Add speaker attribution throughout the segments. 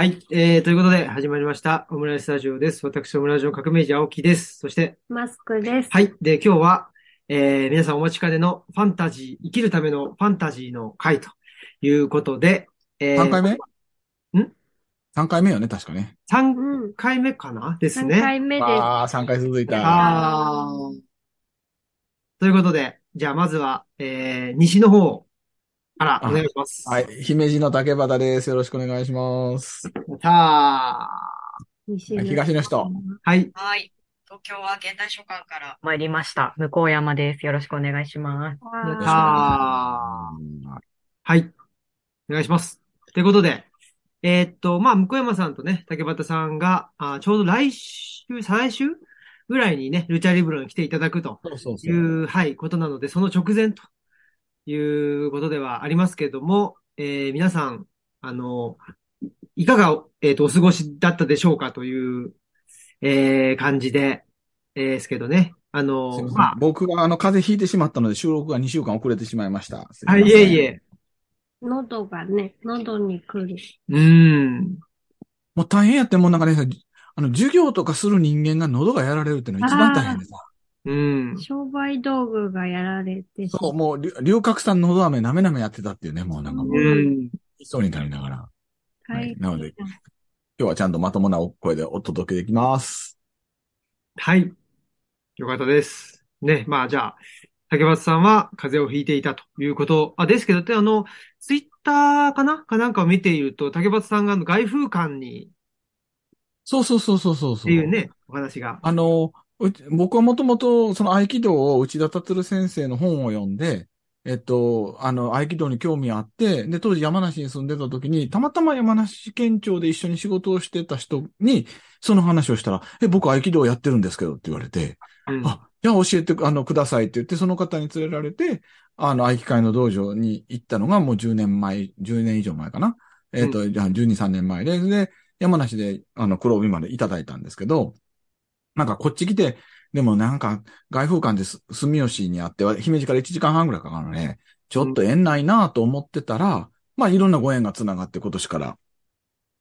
Speaker 1: はい。えー、ということで、始まりました。オムライススタジオです。私、オムライスの革命児青木です。そして、
Speaker 2: マスクです。
Speaker 1: はい。で、今日は、えー、皆さんお待ちかねのファンタジー、生きるためのファンタジーの回ということで、えー、
Speaker 3: 3回目？
Speaker 1: ん
Speaker 3: ?3 回目よね、確かね。
Speaker 1: 3
Speaker 2: うん。
Speaker 1: 回目かな？です
Speaker 2: 3
Speaker 1: ね。
Speaker 2: 回目です。
Speaker 3: ああ、3回続いた。
Speaker 1: あーということで、じゃあまずは、えー、西の方からお願いします。
Speaker 3: はい。姫路の竹端です。よろしくお願いします。
Speaker 1: さあ、
Speaker 3: 東の人。
Speaker 1: はい。
Speaker 4: はい。東京は現代書館から。
Speaker 5: 参りました。向山です。よろしくお願いします。
Speaker 1: やったー
Speaker 2: あ
Speaker 1: はい。お願いします。ということで、えーっと、まあ、向山さんとね、竹端さんが、あちょうど来週、再来週ぐらいにね、ルチャリブロに来ていただくと
Speaker 3: そうそうそ。
Speaker 1: いうう、はい、ことなので、その直前ということではありますけれども、えー皆さん、あの、いかが、えーっと、お過ごしだったでしょうかという、えー感じで、えーですけどね。あの、
Speaker 3: ま
Speaker 1: あ、
Speaker 3: 僕はあの、風邪ひいてしまったので、収録が2週間遅れてしまいました。
Speaker 1: あ、いえい。え、
Speaker 2: 喉がね、喉に来る。
Speaker 1: うーん。
Speaker 3: もう大変やって、もうなんかね、あの、授業とかする人間が喉がやられるっていうのが一番大変でさ。
Speaker 1: うん。
Speaker 2: 商売道具がやられてし
Speaker 3: そう、もう、り龍角散喉飴なめなめやってたっていうね、もうなんかもう、
Speaker 1: うん。
Speaker 3: そうになりながら。
Speaker 2: はい。
Speaker 3: なので今日はちゃんとまともな声でお届けできます。
Speaker 1: はい。よかったです。ね。まあ、じゃあ、竹松さんは風邪をひいていたということ、あ、ですけど、で、あの、ツイッターかな？かなんかを見ていると、竹松さんがあの外風館に
Speaker 3: そうそうそうそうそうそう。
Speaker 1: っていうね、お話が。
Speaker 3: あの、僕はもともとその合気道を内田達先生の本を読んで、えっと、あの、合気道に興味あって、で、当時山梨に住んでた時に、たまたま山梨県庁で一緒に仕事をしてた人に、その話をしたら、え、僕合気道やってるんですけどって言われて、
Speaker 1: うん。
Speaker 3: あ、じゃあ教えて、あの、くださいって言って、その方に連れられて、あの、合気会の道場に行ったのがもう10年前、10年以上前かな。えっ、と、じゃあ12、3年前で、で、山梨で、あの、黒帯までいただいたんですけど、なんかこっち来て、でもなんか、外風館です住吉にあって、姫路から1時間半ぐらいかかるのね、ちょっと縁ないなと思ってたら、まあいろんなご縁がつながって今年から、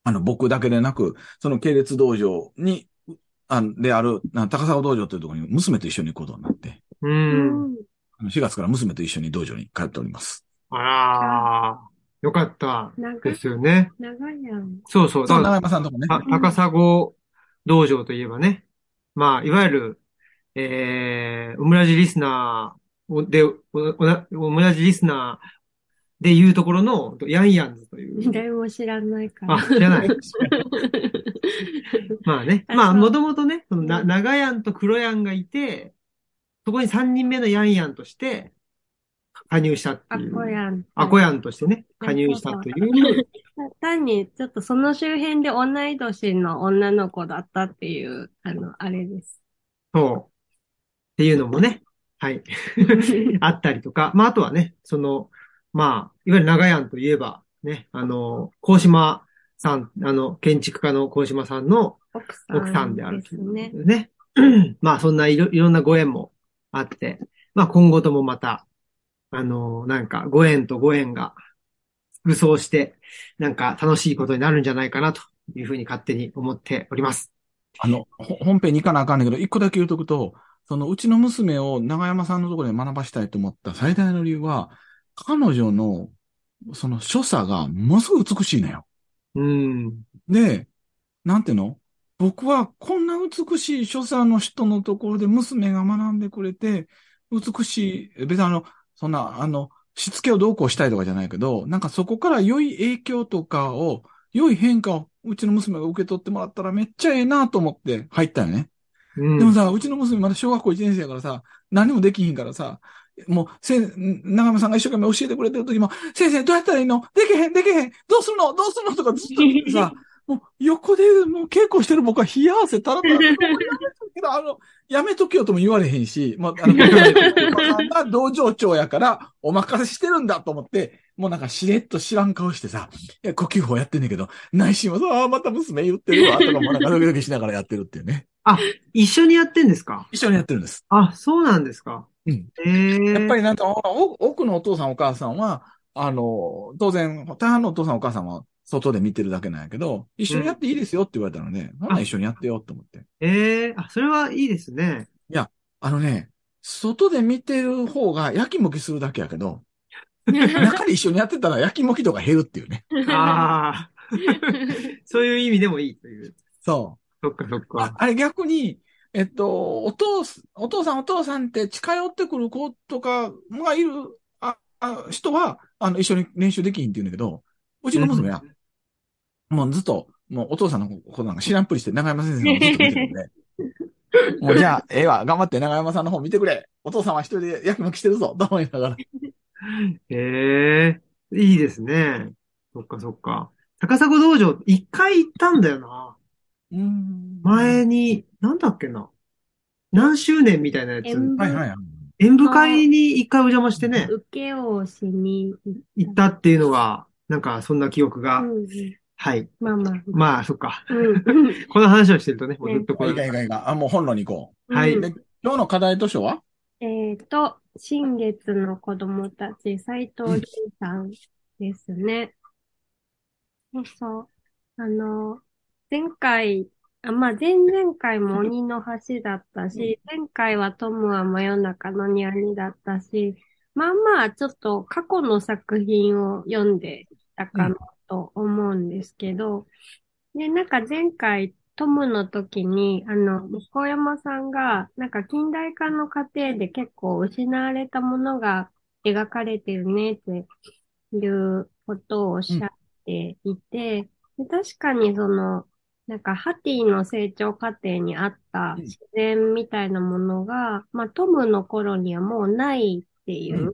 Speaker 3: あの、僕だけでなく、その系列道場に、あである、な高砂道場というところに娘と一緒に行くことになって、
Speaker 1: う。
Speaker 2: うんん。
Speaker 3: あの4月から娘と一緒に道場に通っております。
Speaker 1: あらー、よかったですよね。
Speaker 2: 長いやん。
Speaker 1: そうそう。
Speaker 3: そう、長山さんともね。
Speaker 1: た高砂道場といえばね。まあ、いわゆる、えー、オムラジリスナーで、オムラジリスナーでいうところの、ヤンヤンズという。
Speaker 2: 誰も知らないから。
Speaker 1: あ、知らない。まあね。まあ、もともとね、そのな、長ヤンと黒ヤンがいて、そこに3人目のヤンヤンとして、加入したって
Speaker 2: あ
Speaker 1: いう。
Speaker 2: こやん。
Speaker 1: アコヤンとしてね、加入したという。
Speaker 2: 単に、ちょっとその周辺で同い年の女の子だったっていう、あの、あれです。
Speaker 1: そう。っていうのもね、はい。あったりとか、まあ、あとはね、その、まあ、いわゆる長屋といえば、ね、あの、高島さん、あの、建築家の高島さんの
Speaker 2: 奥さん
Speaker 1: であるという
Speaker 2: ね。
Speaker 1: ね。まあ、そんないろ、いろんなご縁もあって、まあ、今後ともまた、あの、なんか、ご縁とご縁が、複層して、なんか楽しいことになるんじゃないかな、というふうに勝手に思っております。
Speaker 3: あの、ほ本編に行かなあかんねんけど、一個だけ言うとくと、そのうちの娘を長山さんのところで学ばしたいと思った最大の理由は、彼女の、その所作がものすごく美しいのよ。
Speaker 1: うん。
Speaker 3: で、なんていうの？僕はこんな美しい所作の人のところで娘が学んでくれて、美しい、別にあの、そんな、あの、しつけをどうこうしたいとかじゃないけど、なんかそこから良い影響とかを、良い変化をうちの娘が受け取ってもらったらめっちゃええなと思って入ったよね。
Speaker 1: うん。
Speaker 3: でもさ、うちの娘まだ小学校1年生やからさ、何もできひんからさ、もう、せん、長山さんが一生懸命教えてくれてる時も、先生どうやったらいいの？できへん、できへん、どうするの？どうするの？とかずっとさ、もう横でもう稽古してる僕は冷や汗たらたら、もうやめとけど、あの、やめとけよとも言われへんし、もう、あの、が道場長やからお任せしてるんだと思って、もうなんかしれっと知らん顔してさ、いや、呼吸法やってんねんけど、内心はさ、ああ、また娘言ってるわ、とかもなんかドキドキしながらやってるっていうね。
Speaker 1: 一緒にやってんですか？
Speaker 3: 一緒にやってるんです。
Speaker 1: あ、そうなんですか。
Speaker 3: うん。
Speaker 1: ええ
Speaker 3: やっぱりなんか、お奥のお父さんお母さんは、あの、当然、大半のお父さんお母さんは外で見てるだけなんやけど、一緒にやっていいですよって言われたので、ほな一緒にやってよって思って。
Speaker 1: ええあ、それはいいですね。
Speaker 3: あのね、外で見てる方が焼きもきするだけやけど、中で一緒にやってたら焼きもき度が減るっていうね。
Speaker 1: ああ。そういう意味でもいいという。
Speaker 3: そう。
Speaker 1: そっかそっか。
Speaker 3: ああれ逆に、えっと、お父す、お父さんお父さんって近寄ってくる子とかがいる、あ、あ人は、あの、一緒に練習できひんって言うんだけど、うちの娘は、もうずっと、もうお父さんのことなんか知らんぷりして長山先生のことずっと見てるんで、もうじゃあ、ええわ、頑張って長山さんの方見てくれ。お父さんは一人で焼きもきしてるぞ、と思いながら。
Speaker 1: ええいいですね。そっかそっか。高砂道場、一回行ったんだよな。
Speaker 3: うん
Speaker 1: 前に、なんだっけな。何周年みたいなやつ。
Speaker 2: 演
Speaker 3: はいはいはい。
Speaker 1: 演舞会に一回お邪魔してね、
Speaker 2: 受けをしに
Speaker 1: 行ったっていうのが、なんかそんな記憶が。はい。
Speaker 2: まあまあ。
Speaker 1: まあ、そっか。
Speaker 2: うん。
Speaker 1: この話をしてるとね、もうずっとこれ
Speaker 3: いいかいいかいいか。あ、もう本論に行こ
Speaker 1: はい
Speaker 2: うん
Speaker 3: う。で、今日の課題図書は？
Speaker 2: えっと、新月の子供たち、斉藤仁さんですね。そうそう。あの、前回、あ、まあ、前々回も鬼の橋だったし、前回はトムは真夜中のニャニだったし、まあまあ、ちょっと過去の作品を読んできたかなと思うんですけど、で、なんか前回、トムの時に、あの、向山さんが、なんか近代化の過程で結構失われたものが描かれてるねっていうことをおっしゃっていて、で確かにその、なんかハティの成長過程にあった
Speaker 3: うん。
Speaker 2: 自然みたいなものが、まあトムの頃にはもうないっていううん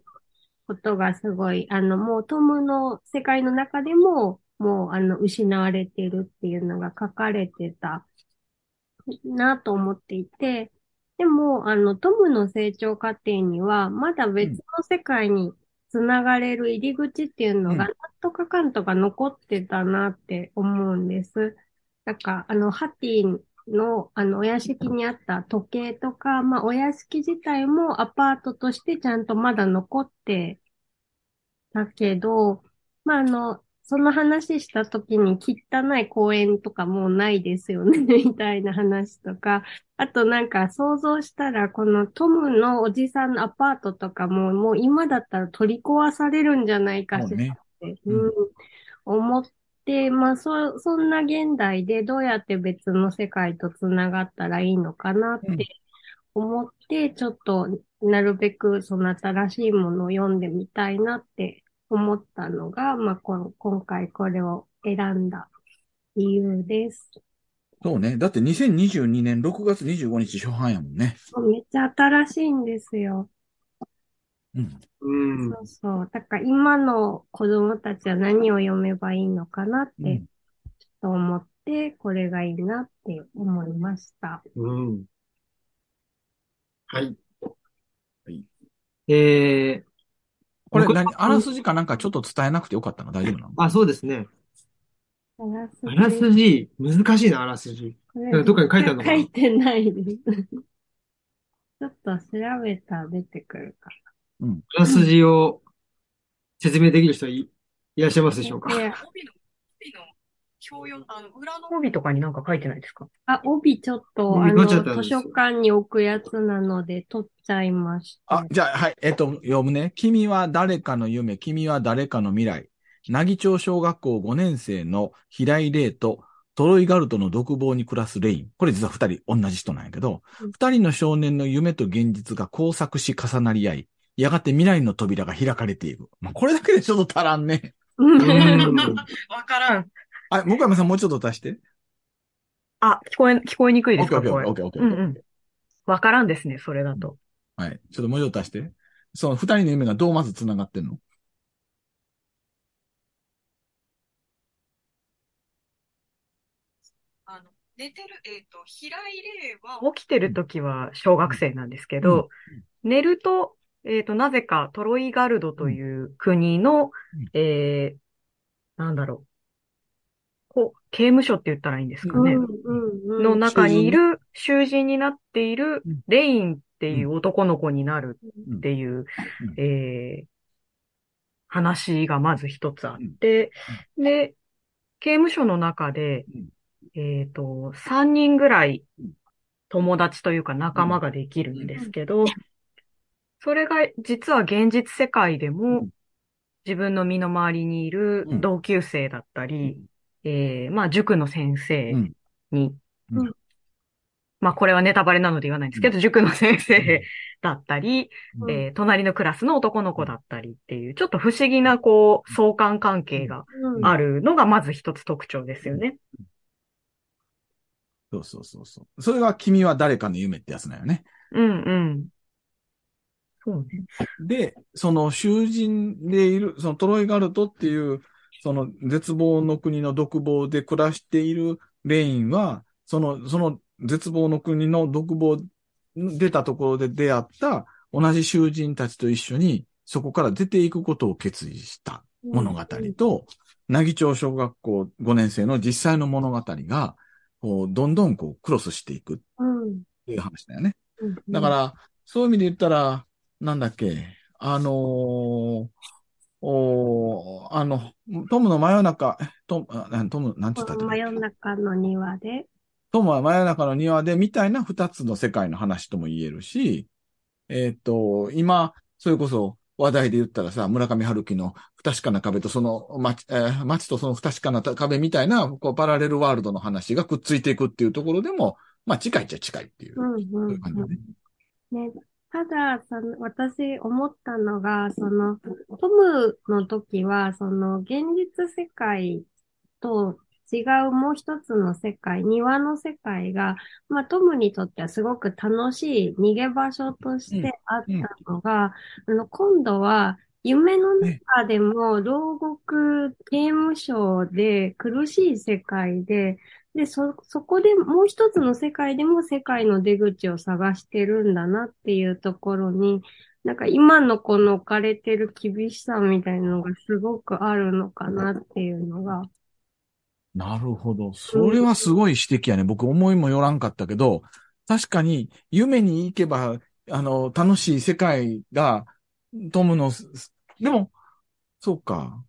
Speaker 2: ことがすごい、あの、もうトムの世界の中でも、もうあの、失われてるっていうのが書かれてたなと思っていて、でも、あの、トムの成長過程には、まだ別の世界につながれる入り口っていうのが、
Speaker 3: うん
Speaker 2: なんとかかんとか残ってたなって思うんです。なんか、あの、ハティの、あの、お屋敷にあった時計とか、まあ、お屋敷自体もアパートとしてちゃんとまだ残ってたけど、まあ、あの、その話した時に汚い公園とかもうないですよね、みたいな話とか、あとなんか想像したら、このトムのおじさんのアパートとかも、もう今だったら取り壊されるんじゃないかしら
Speaker 3: そうね。
Speaker 2: って、
Speaker 3: うん
Speaker 2: うん、思って、まあ、そ、そんな現代でどうやって別の世界とつながったらいいのかなって
Speaker 3: うん
Speaker 2: 思って、ちょっとなるべくその新しいものを読んでみたいなって思ったのが、まあ、この今回これを選んだ理由です。
Speaker 3: そうね。だって2022年6月25日初版やもんね。
Speaker 2: めっちゃ新しいんですよ。
Speaker 3: うん。
Speaker 1: うん。
Speaker 2: そうそう。だから今の子供たちは何を読めばいいのかなって、
Speaker 3: うん
Speaker 2: ちょっと思って、これがいいなって思いました。
Speaker 1: うん。はい。
Speaker 3: はい
Speaker 1: えー、僕
Speaker 3: これ何あらすじかなんかちょっと伝えなくてよかったの？大丈夫なの？
Speaker 1: あ、そうですね。
Speaker 2: あらす
Speaker 1: あらすじ、難しいな、あらすじ。どっかに書いてあるのかな？
Speaker 2: 書いてないです。ちょっと調べたら出てくるか
Speaker 1: あらすじを説明できる人い、いらっしゃいますでしょうか？
Speaker 2: ら。で
Speaker 4: 帯の、帯の表四、あの、裏の、
Speaker 5: 帯とかになんか書いてないですか？
Speaker 2: あ、帯ちょっと、
Speaker 1: 帯
Speaker 2: あの、図書館に置くやつなので、取っちゃいました。
Speaker 3: あ、じゃあ、はい。えっと、読むね。君は誰かの夢、君は誰かの未来。奈義町小学校5年生の平井玲とトロイガルトの独房に暮らすレイン。これ実は二人同じ人なんやけど
Speaker 2: うん、
Speaker 3: 二人の少年の夢と現実が交錯し重なり合い、やがて未来の扉が開かれていく。まあ、これだけでちょっと足らんね。
Speaker 2: うん。
Speaker 4: わからん。
Speaker 3: あ、向山さん。もうちょっと足して。
Speaker 5: あ、聞こえ、聞こえにくいです
Speaker 3: オッケーオッケーオッケーオッケーオッケー。
Speaker 5: うん。うん。わからん。ですね、それだと。
Speaker 3: はい。ちょっともうちょっと足して。その二人の夢がどうまず繋がってん。の
Speaker 4: あの、寝てる、えっ、と、平井玲は、
Speaker 5: 起きてる時は小学生なん。ですけど、寝ると、えっと、なぜかトロイガルドという国の
Speaker 3: うん、
Speaker 5: えー、なんだろう。こう、刑務所って言ったらいいんですかね。
Speaker 2: うんうんうん。
Speaker 5: の中にいる、囚人になっている
Speaker 3: うん、
Speaker 5: レインっていう男の子になるっていう、
Speaker 3: うん。
Speaker 5: えー話がまず一つあって、で、刑務所の中で
Speaker 3: うん、
Speaker 5: えっと、3人ぐらい友達というか仲間ができるんですけど、それが実は現実世界で
Speaker 3: う
Speaker 5: も
Speaker 3: ん。
Speaker 5: 自分の身の回りにいる
Speaker 3: うん。
Speaker 5: 同級生だったり、えーまあ塾の先生に、
Speaker 3: うん。
Speaker 2: うん。
Speaker 5: まあこれはネタバレなので言わないんですけど、塾の先生だったり、
Speaker 2: うん。
Speaker 5: えー隣のクラスの男の子だったりっていう、ちょっと不思議なこう相関関係が
Speaker 2: うん。
Speaker 5: あるのがまず一つ特徴ですよね。
Speaker 3: そうそうそうそう。それが君は誰かの夢ってやつだよね。
Speaker 5: うんうん。そうね。
Speaker 3: で、その囚人でいる、そのトロイガルトっていう、その絶望の国の独房で暮らしているレインは、その、その絶望の国の独房、出たところで出会った同じ囚人たちと一緒に、そこから出ていくことを決意した物語と、奈義町小学校5年生の実際の物語が、こう、どんどんこう、クロスしていくっ
Speaker 2: うん。
Speaker 3: ていう話だよね。
Speaker 2: うん
Speaker 3: だから、そういう意味で言ったら、なんだっけ、あのーおーあの、トムの真夜中、えトム、あトム、なんて言ったっけ？
Speaker 2: 真夜中の庭で。
Speaker 3: トムは真夜中の庭でみたいな二つの世界の話とも言えるし、えーっと、今、それこそ話題で言ったらさ、村上春樹の不確かな壁とその街、えー街とその不確かな壁みたいな、こう、パラレルワールドの話がくっついていくっていうところでも、まあ、近いっちゃ近いっていう。
Speaker 2: うん
Speaker 3: そう
Speaker 2: うん
Speaker 3: いう感じだね。
Speaker 2: ね、ただ、その、私思ったのが、その、トムの時は、その、現実世界と違うもう一つの世界、庭の世界が、まあ、トムにとってはすごく楽しい逃げ場所としてあったのが、あの、今度は、夢の中でも牢獄刑務所で苦しい世界で、で、そ、そこでもう一つの世界でも世界の出口を探してるんだなっていうところに、なんか今のこの置かれてる厳しさみたいなのがすごくあるのかなっていうのが。
Speaker 3: なるほど。それはすごい指摘やね。僕思いもよらんかったけど、確かに夢に行けば、あの、楽しい世界が、トムの、でも、そうか。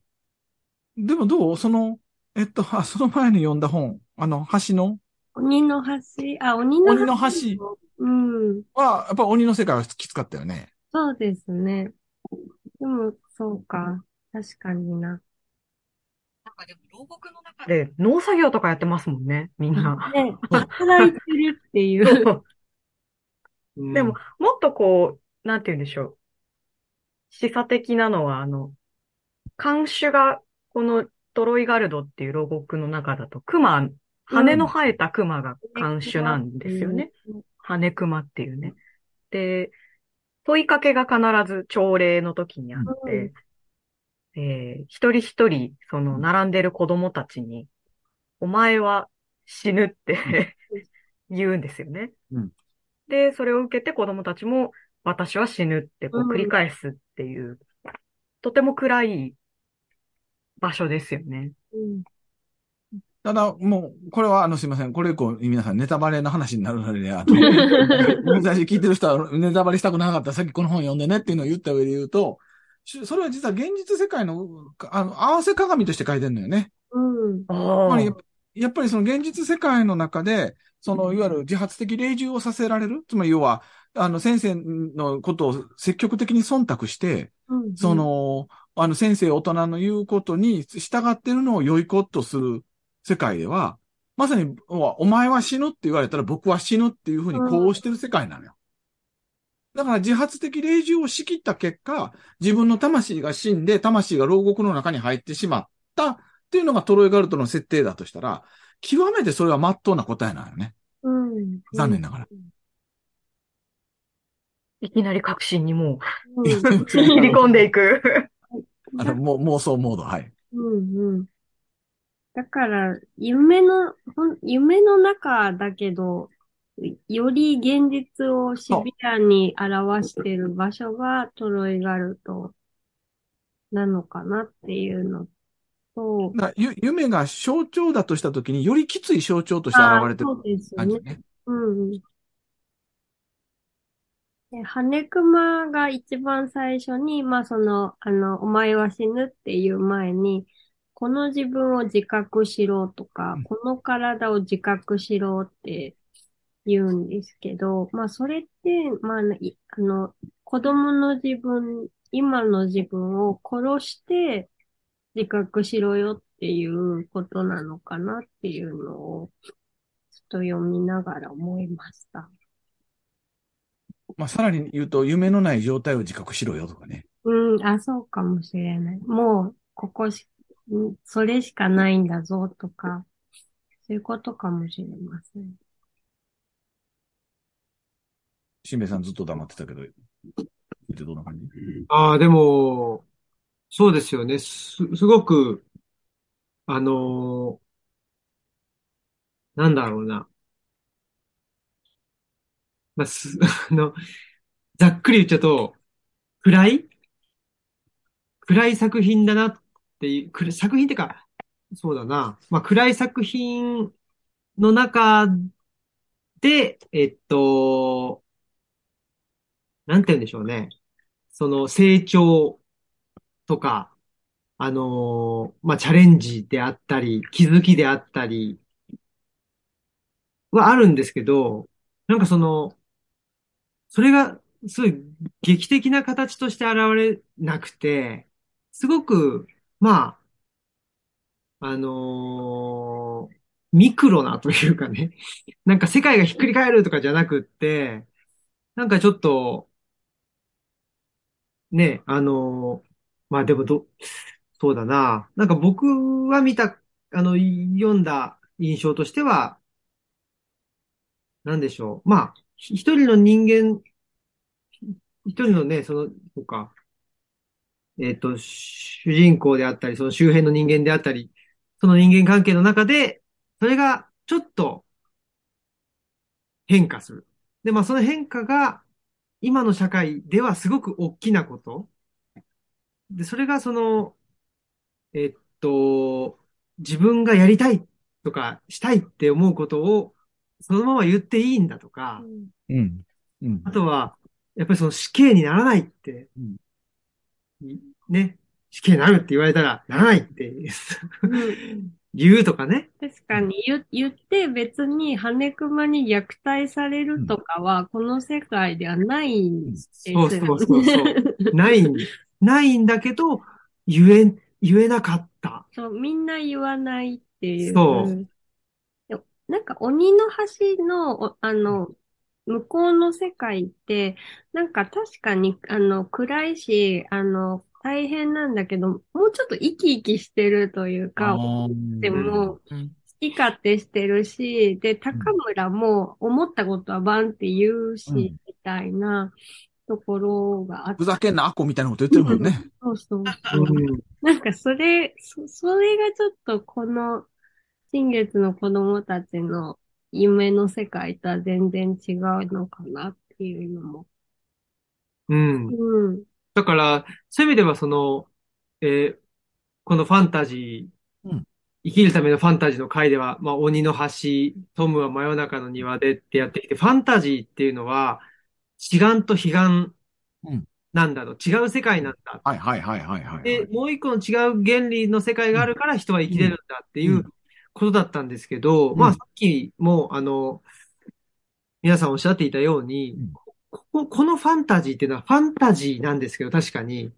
Speaker 3: でもどう？その、えっと、あ、その前に読んだ本、あの、橋の？
Speaker 2: 鬼の橋、あ、鬼の橋。
Speaker 3: 鬼の橋
Speaker 2: うん。
Speaker 3: は、やっぱ鬼の世界はきつかったよね。
Speaker 2: そうですね。でも、そうか。確かにな。
Speaker 4: なんかでも牢獄の中
Speaker 5: で、農作業とかやってますもんね、みんな。
Speaker 2: ね、働いてるっていう。
Speaker 1: うん
Speaker 5: でも、もっとこう、なんて言うんでしょう。示唆的なのは、あの、看守が、このトロイガルドっていう牢獄の中だと、熊、羽の生えた熊が看守なんですよね。羽熊っていうね。で、問いかけが必ず朝礼の時にあって、えー一人一人、その、並んでる子供たちに、お前は死ぬって言うんですよね。
Speaker 3: うん
Speaker 5: で、それを受けて子供たちも、私は死ぬってこう
Speaker 2: うん
Speaker 5: 繰り返すっていう、とても暗い場所ですよね。
Speaker 2: うん
Speaker 3: ただ、もう、これは、あの、すいません。これ以降、皆さん、ネタバレの話になるので、あの、昔聞いてる人は、ネタバレしたくなかったら、さっきこの本読んでねっていうのを言った上で言うと、しそれは実は現実世界の、あの、合わせ鏡として書いてるのよね。
Speaker 2: うん。
Speaker 3: やっぱやっぱりその現実世界の中で、その、いわゆる自発的霊獣をさせられる。つまり、要は、あの、先生のことを積極的に忖度して、
Speaker 2: うん
Speaker 3: そ、の、あの、先生、大人の言うことに従ってるのを良い子とする世界では、まさに、おお前は死ぬって言われたら僕は死ぬっていうふうにこうしてる世界なのよ。だから自発的霊獣を仕切った結果、自分の魂が死んで、魂が牢獄の中に入ってしまったっていうのがトロイガルトの設定だとしたら、極めてそれは真っ当な答えなのよね。
Speaker 2: うん。
Speaker 3: 残念ながら。
Speaker 5: いきなり確信にも
Speaker 2: うん。
Speaker 5: う、切り込んでいく。
Speaker 3: あの、もう妄想モード、はい。
Speaker 2: うんうん。だから、夢の、夢の中だけど、より現実をシビアに表している場所がトロイガルトなのかなっていうのと、
Speaker 3: 夢が象徴だとしたときに、よりきつい象徴として現れてる
Speaker 2: あーそうですよね。
Speaker 3: 感じね。
Speaker 2: うん。で、羽熊が一番最初に、まあその、あの、お前は死ぬっていう前に、この自分を自覚しろとか
Speaker 3: うん、
Speaker 2: この体を自覚しろって言うんですけど、まあそれって、まあ、いあの、子供の自分、今の自分を殺して自覚しろよっていうことなのかなっていうのを、ちょっと読みながら思いました。
Speaker 3: まあ、さらに言うと、夢のない状態を自覚しろよとかね。
Speaker 2: うん、あ、そうかもしれない。もう、ここし、んそれしかないんだぞとか、そういうことかもしれません。
Speaker 3: しんべヱさんずっと黙ってたけど、見てどんな感じ？
Speaker 1: ああ、でも、そうですよね。す、すごく、あのーなんだろうな。まあ、す、あの、ざっくり言っちゃうと、暗い？暗い作品だなっていう、暗い作品ってか、そうだな。まあ、暗い作品の中で、えっと、なんて言うんでしょうね。その成長とか、あのーまあ、チャレンジであったり、気づきであったり、はあるんですけど、なんかその、それが、すごい劇的な形として現れなくて、すごく、まあ、あのーミクロなというかね、なんか世界がひっくり返るとかじゃなくって、なんかちょっと、ね、あのーまあでもど、そうだな。なんか僕は見た、あの、読んだ印象としては、なんでしょう。まあ、一人の人間、一人のね、その、そうか、えっと、主人公であったり、その周辺の人間であったり、その人間関係の中で、それがちょっと変化する。で、まあその変化が今の社会ではすごく大きなこと。で、それがその、えっと、自分がやりたいとかしたいって思うことをそのまま言っていいんだとか、
Speaker 3: うん。うん。
Speaker 1: あとは、やっぱりその死刑にならないって、ね、死刑になるって言われたらならないって言うとかね。
Speaker 2: 確かに言言って別に羽熊に虐待されるとかはこの世界ではないんですよね。
Speaker 1: そうそうそうそう。ないん、ないんだけど、言え、言えなかった。
Speaker 2: そう、みんな言わないっていう。
Speaker 1: そう
Speaker 2: でなんか鬼の橋の、おあの、向こうの世界って、なんか確かに、あの、暗いし、あの、大変なんだけど、もうちょっと生き生きしてるというか、でも、
Speaker 3: うん。
Speaker 2: 好き勝手してるし、で、高村も思ったことはバンって言うし、
Speaker 3: うん。
Speaker 2: みたいなところがあって。
Speaker 3: ふ、ざけんな、アコみたいなこと言ってるもんね。
Speaker 2: そうそう。なんかそれ、そ、それがちょっとこの、新月の子供たちの夢の世界とは全然違うのかなっていうのも。
Speaker 1: うん。
Speaker 2: うん。
Speaker 1: だから、そういう意味ではその、えーこのファンタジー、
Speaker 3: うん
Speaker 1: 生きるためのファンタジーの回では、まあ、鬼の橋、トムは真夜中の庭でってやってきて、ファンタジーっていうのは、志願と悲願
Speaker 3: うん
Speaker 1: なんだと、違う世界なんだ。
Speaker 3: はいはいはいはいはい。
Speaker 1: で、もう一個の違う原理の世界があるから人は生きれるんだっていうことだったんですけど、
Speaker 3: うん。
Speaker 1: まあさっきも、あの、皆さんおっしゃっていたように、
Speaker 3: うん。
Speaker 1: ここ、このファンタジーっていうのはファンタジーなんですけど、確かに、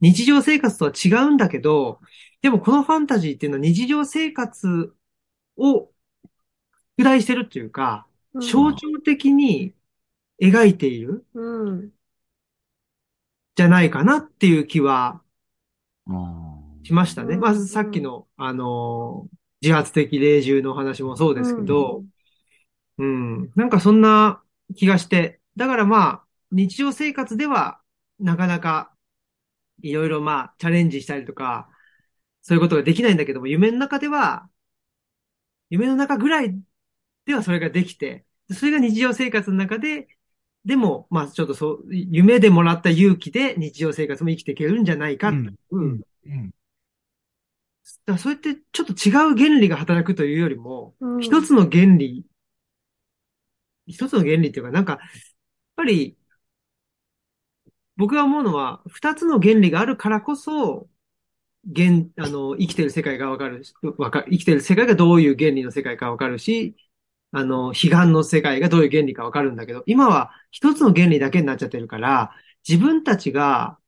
Speaker 1: 日常生活とは違うんだけど、でもこのファンタジーっていうのは日常生活を拡大してるっていうか、
Speaker 2: うん。
Speaker 1: 象徴的に描いている
Speaker 2: うん。
Speaker 1: じゃないかなっていう気は
Speaker 3: あ
Speaker 1: しましたね。
Speaker 2: うん
Speaker 1: まずさっきの、あのー自発的霊獣の話もそうですけど、うん、なんかそんな気がして、だからまあ、日常生活では、なかなか、いろいろまあ、チャレンジしたりとか、そういうことができないんだけども、夢の中では、夢の中ぐらいではそれができて、それが日常生活の中で、でも、まあちょっとそう、夢でもらった勇気で日常生活も生きていけるんじゃないかっていう、
Speaker 3: うん
Speaker 1: らそうやってちょっと違う原理が働くというよりも、
Speaker 2: うん。
Speaker 1: 一つの原理、一つの原理っていうか、なんか、やっぱり、僕が思うのは、二つの原理があるからこそ、現、あの、生きてる世界がわかるし、わか、生きてる世界がどういう原理の世界かわかるし、あの、彼岸の世界がどういう原理かわかるんだけど、今は一つの原理だけになっちゃってるから、自分たちが、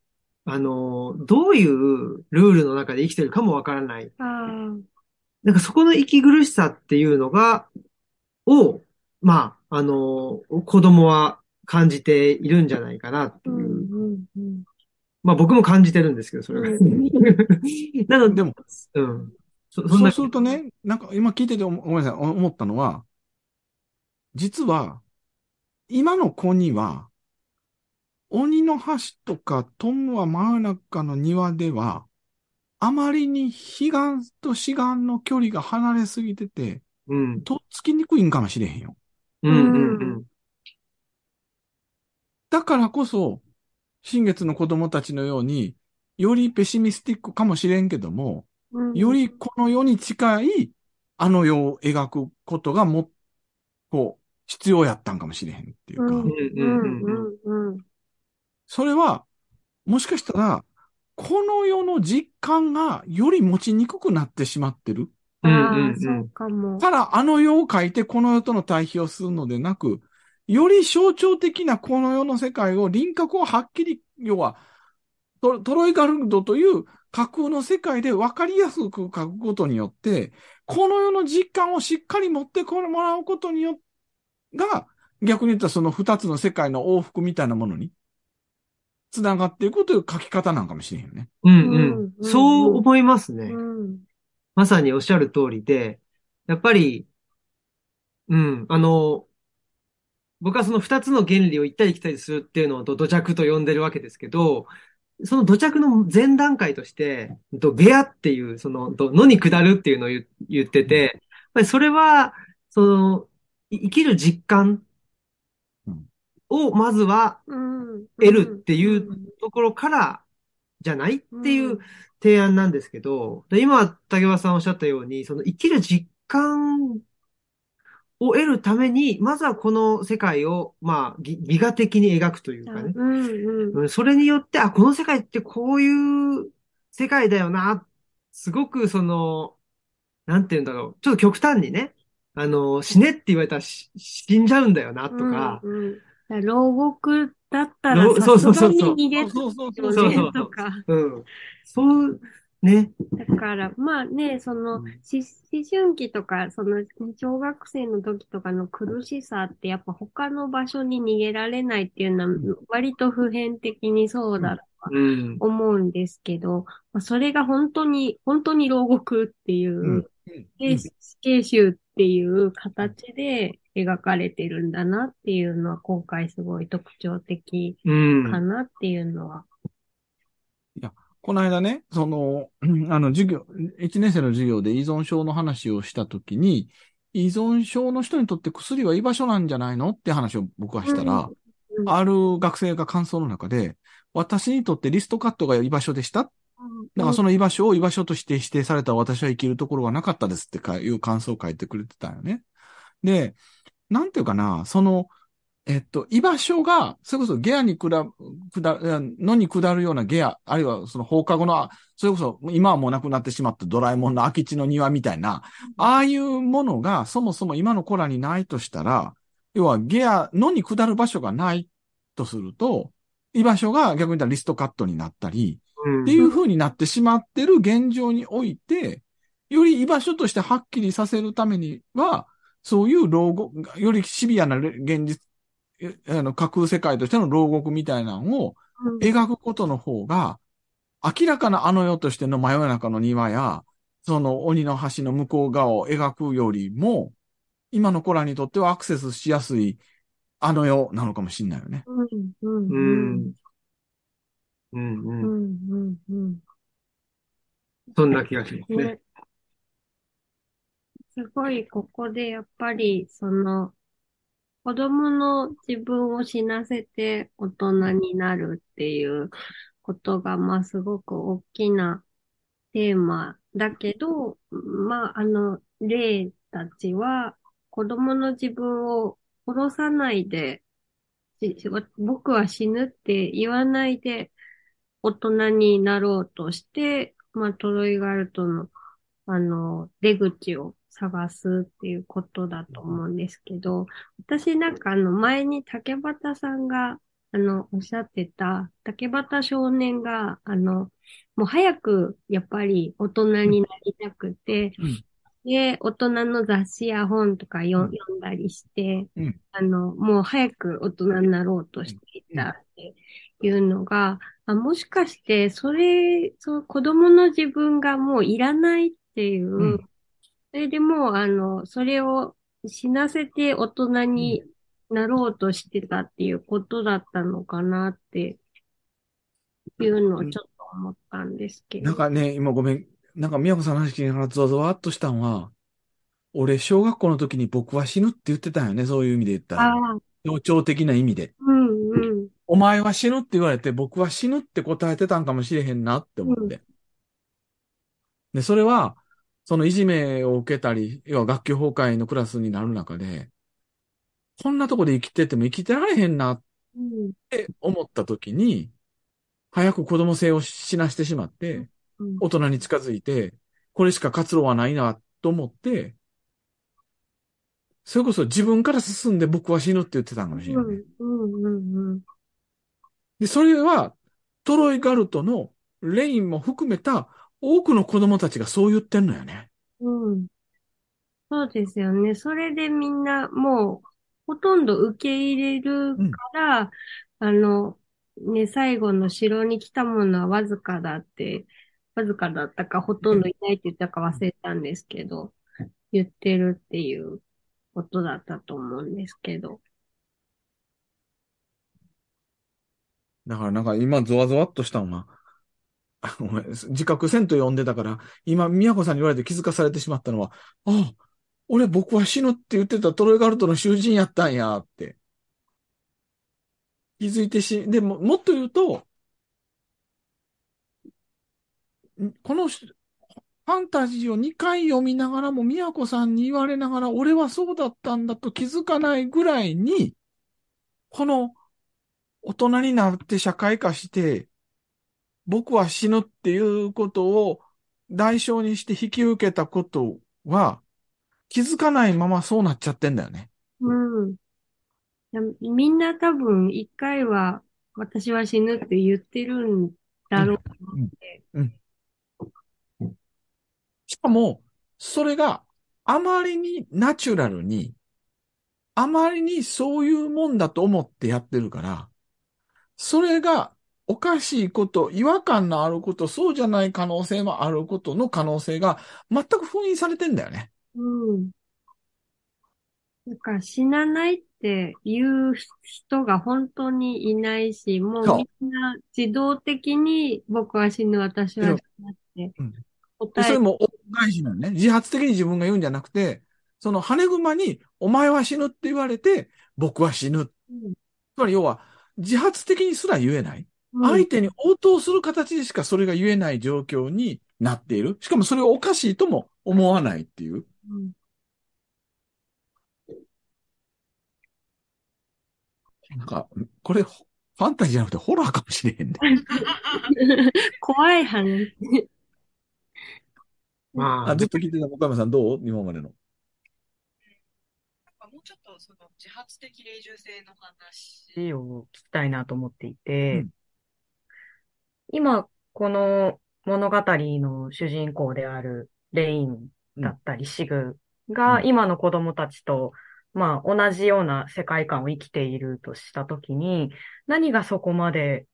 Speaker 1: あの、どういうルールの中で生きてるかもわからない。なんかそこの息苦しさっていうのが、を、まあ、あの、子供は感じているんじゃないかなっていう。
Speaker 2: うん、うん、うん。
Speaker 1: まあ僕も感じてるんですけど、それが。
Speaker 2: うん
Speaker 1: なので、
Speaker 3: でも、
Speaker 1: うん。そ、そんな
Speaker 3: そうするとね、なんか今聞いててごめんなさい、思ったのは、実は、今の子には、鬼の橋とかトムは真夜中の庭では、あまりに彼岸と志願の距離が離れすぎてて、
Speaker 1: うん。
Speaker 3: とっつきにくいんかもしれへんよ。
Speaker 1: うん、うん、うん。
Speaker 3: だからこそ、新月の子供たちのように、よりペシミスティックかもしれんけども、
Speaker 2: うん
Speaker 3: よりこの世に近いあの世を描くことがも、こう、必要やったんかもしれへんっていうか、
Speaker 2: うん、うん、うん、うん。
Speaker 3: それは、もしかしたら、この世の実感がより持ちにくくなってしまってる
Speaker 1: うん
Speaker 2: ああ、
Speaker 1: うんうん
Speaker 2: そうかも。
Speaker 3: から、あの世を書いてこの世との対比をするのでなく、より象徴的なこの世の世界を輪郭をはっきり、要は、トトロイガルドという架空の世界で分かりやすく書くことによって、この世の実感をしっかり持ってこもらうことによって、が、逆に言ったらその二つの世界の往復みたいなものに、つながっていくという書き方なんかもしれへんよね。
Speaker 1: うん、
Speaker 2: うん
Speaker 1: うん。そう思いますね。
Speaker 2: うん、
Speaker 1: まさにおっしゃる通りで、やっぱり、うん、あの、僕はその二つの原理を行ったり来たりするっていうのを土土着と呼んでるわけですけど、その土着の前段階として、とベアっていう、その、と野に下るっていうのを言言ってて、やっぱりそれは、その、い生きる実感をまずは
Speaker 2: うん。
Speaker 1: 得るっていうところからじゃないっていう提案なんですけど、で今、竹川さんおっしゃったように、その生きる実感を得るために、まずはこの世界を、まあ、ぎ美画的に描くというかね。
Speaker 2: うん、うん。
Speaker 1: うんそれによって、あ、この世界ってこういう世界だよな。すごくその、なんて言うんだろう。ちょっと極端にね、あの、死ねって言われたらし死んじゃうんだよな、とか。
Speaker 2: うんうん牢獄だったら
Speaker 1: ろそうそうそう
Speaker 2: 逃げ
Speaker 3: そうそうそう
Speaker 2: よ
Speaker 1: そうそう
Speaker 2: ねとか。
Speaker 1: うん。そう、ね。
Speaker 2: だから、まあね、その、思春期とか、その、小学生の時とかの苦しさって、やっぱ他の場所に逃げられないっていうのは、割と普遍的にそうだと
Speaker 1: うん。
Speaker 2: 思うんですけど、まあ、それが本当に、本当に牢獄っていう、死刑囚っていう形で描かれてるんだなっていうのは、今回すごい特徴的
Speaker 1: うん。
Speaker 2: かなっていうのは。
Speaker 3: この間ね、その、う んあの、授業、1年生の授業で依存症の話をしたときに、依存症の人にとって薬は居場所なんじゃないのって話を僕はしたら、
Speaker 2: うんうん
Speaker 3: ある学生が感想の中で、私にとってリストカットが居場所でした。だからその居場所を居場所として指定された私は生きるところはなかったですってかいう感想を書いてくれてたよね。で、なんていうかな、その、えっと、居場所が、それこそゲアに下る、下る、野に下るようなゲア、あるいはその放課後の、それこそ今はもうなくなってしまったドラえもんの空き地の庭みたいな、ああいうものがそもそも今の子らにないとしたら、要はゲア、野に下る場所がないとすると、居場所が逆に言ったらリストカットになったり、っていう風になってしまってる現状において、より居場所としてはっきりさせるためには、そういう牢獄、よりシビアな現実、えあの架空世界としての牢獄みたいなのを
Speaker 2: うん。
Speaker 3: 描くことの方が、明らかなあの世としての真夜中の庭や、その鬼の橋の向こう側を描くよりも、今の子らにとってはアクセスしやすいあの世なのかもしれないよね。
Speaker 2: うんうん
Speaker 1: う
Speaker 2: うん
Speaker 1: ん。うん。う。
Speaker 2: うんんうんうん
Speaker 1: そんな気がしますね。
Speaker 2: ね。すごい、ここでやっぱり、その、子供の自分を死なせて大人になるっていうことが、まあ、すごく大きなテーマだけど、まあ、あの、霊たちは、子供の自分を殺さないで、し僕は死ぬって言わないで、大人になろうとして、まあ、トロイガルトの、あの、出口を探すっていうことだと思うんですけど、私なんかあの、前に竹俣さんが、あの、おっしゃってた、竹俣少年が、あの、もう早く、やっぱり大人になりたくて、
Speaker 3: うん。
Speaker 2: で、大人の雑誌や本とか読読んだりして、
Speaker 3: うん。
Speaker 2: あの、もう早く大人になろうとしていたっていうのが、あもしかして、それ、そう、子供の自分がもういらないっていう、
Speaker 3: うん
Speaker 2: それでもう、あの、それを死なせて大人になろうとしてたっていうことだったのかなっていうのをちょっと思ったんですけど。
Speaker 3: なんかね、今ごめん。なんか、宮子さんの話聞きながらゾワゾワっとしたんは、俺、小学校の時に僕は死ぬって言ってたんよね。そういう意味で言った
Speaker 2: あ
Speaker 3: ら。
Speaker 2: あ、
Speaker 3: 象徴的な意味で。
Speaker 2: うんうん。
Speaker 3: お前は死ぬって言われて、僕は死ぬって答えてたんかもしれへんなって思って。で、それは、そのいじめを受けたり、要は学級崩壊のクラスになる中で、こんなとこで生きてても生きてられへんなっ
Speaker 2: うん。
Speaker 3: て思った時に、早く子供性を死なしてしまって、
Speaker 2: うん。
Speaker 3: 大人に近づいて、これしか活路はないなと思って、それこそ自分から進んで僕は死ぬって言ってたんかもしれない。
Speaker 2: うん。うん。うん
Speaker 3: で、それは、トロイガルトのレインも含めた多くの子供たちがそう言ってんのよね。
Speaker 2: うん。そうですよね。それでみんなもうほとんど受け入れるから、あの、ね、最後の城に来たものはわずかだって、わずかだったかほとんどいないって言ったか忘れたんですけど、言ってるっていうことだったと思うんですけど。
Speaker 3: だからなんか今ゾワゾワっとしたのが、あごめん自覚せんと読んでたから、今、宮子さんに言われて気づかされてしまったのは、ああ、俺僕は死ぬって言ってたトロイガルトの囚人やったんやって。気づいてし、でも、もっと言うと、このファンタジーを2回読みながらも、宮子さんに言われながら、俺はそうだったんだと気づかないぐらいに、この大人になって社会化して、僕は死ぬっていうことを代償にして引き受けたことは、気づかないままそうなっちゃってんだよね。
Speaker 2: うん。みんな多分一回は私は死ぬって言ってるんだろうって。
Speaker 3: しかも、それがあまりにナチュラルに、あまりにそういうもんだと思ってやってるから、それがおかしいこと、違和感のあること、そうじゃない可能性もあることの可能性が全く封印されてんだよね。
Speaker 2: うん。だから死なないって言う人が本当にいないし、もうみんな自動的に僕は死ぬ、私は死ぬって
Speaker 3: うんそれも恩返しなのね。自発的に自分が言うんじゃなくて、その羽熊に、お前は死ぬって言われて、僕は死ぬ。つまり要は、自発的にすら言えない。
Speaker 2: うん
Speaker 3: 相手に応答する形でしかそれが言えない状況になっている。しかもそれをおかしいとも思わないっていう。
Speaker 2: うん
Speaker 3: なんか、これ、ファンタジーじゃなくてホラーかもしれへんね。
Speaker 2: 怖い話。
Speaker 1: ま
Speaker 3: あ、ずっと聞いてた岡山さんどう？今までの。
Speaker 4: その自発的霊獣性の話。
Speaker 5: 話を聞きたいなと思っていて、
Speaker 3: うん
Speaker 5: 今、この物語の主人公であるレインだったりシグが
Speaker 3: うん
Speaker 5: 今の子供たちと、まあ同じような世界観を生きているとしたときに、何がそこまで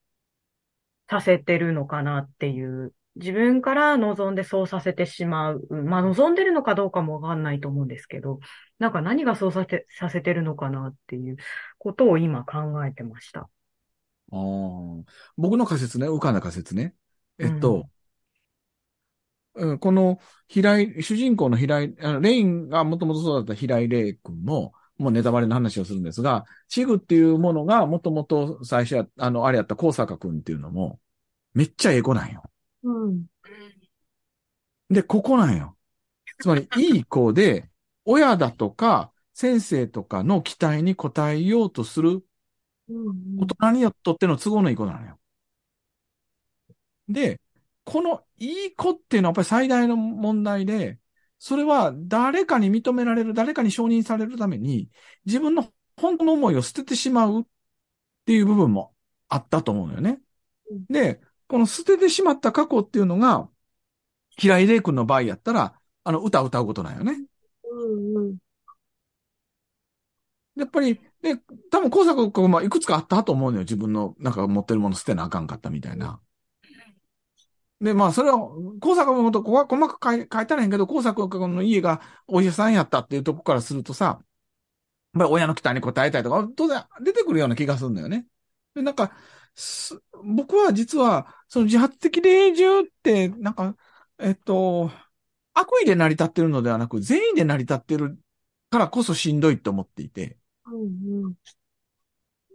Speaker 5: させてるのかなっていう、自分から望んでそうさせてしまう。まあ望んでるのかどうかもわかんないと思うんですけど、なんか何がそうさせて、させてるのかなっていうことを今考えてました。
Speaker 3: あー僕の仮説ね、浮かんだ仮説ね。えっと、うんこの平井、主人公の平井、あのレインがもともとそうだった平井レイ君も、もうネタバレの話をするんですが、チグっていうものがもともと最初や、あの、あれやった高坂君っていうのも、めっちゃええ子なんよ。
Speaker 2: うん。
Speaker 4: うん。
Speaker 3: で、ここなんよ。つまり、いい子で、親だとか、先生とかの期待に応えようとする
Speaker 2: うん
Speaker 3: 大人にとっての都合のいい子なのよ。で、このいい子っていうのはやっぱり最大の問題で、それは誰かに認められる、誰かに承認されるために、自分の本当の思いを捨ててしまうっていう部分もあったと思うのよね。で、この捨ててしまった過去っていうのが、平井玲君の場合やったら、あの、歌を歌うことなんよね。
Speaker 2: うんうん。
Speaker 3: やっぱり、で、多分、工作君はいくつかあったと思うのよ。自分の、なんか持ってるもの捨てなあかんかったみたいな。で、まあ、それは、工作君のこと細細かく書いたらへんけど、工作君の家がお医者さんやったっていうとこからするとさ、やっぱり親の期待に応えたいとか、当然出てくるような気がするんだよね。で、なんか、す僕は実は、その自発的霊獣って、なんか、えっと、悪意で成り立ってるのではなく、善意で成り立ってるからこそしんどいと思っていて、
Speaker 2: うんうん。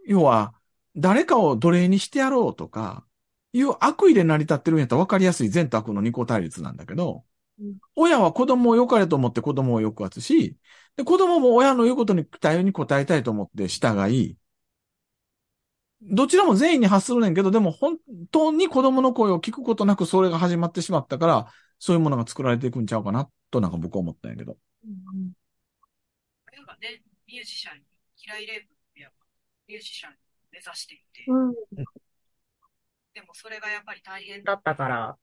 Speaker 3: 要は、誰かを奴隷にしてやろうとか、いう悪意で成り立ってるんやったら分かりやすい善と悪の二項対立なんだけど
Speaker 2: うん、
Speaker 3: 親は子供を良かれと思って子供を抑圧し、で子供も親の言うことに期待に応えたいと思って従い、どちらも善意に発するねんけど、でも本当に子供の声を聞くことなくそれが始まってしまったから、そういうものが作られていくんちゃうかな、となんか僕は思ったんやけど。
Speaker 2: うん
Speaker 4: 親がね、ミュージシャンに、平井玲君の親がミュージシャンに目指していて、
Speaker 2: うん。
Speaker 4: でもそれがやっぱり大変
Speaker 5: だったから、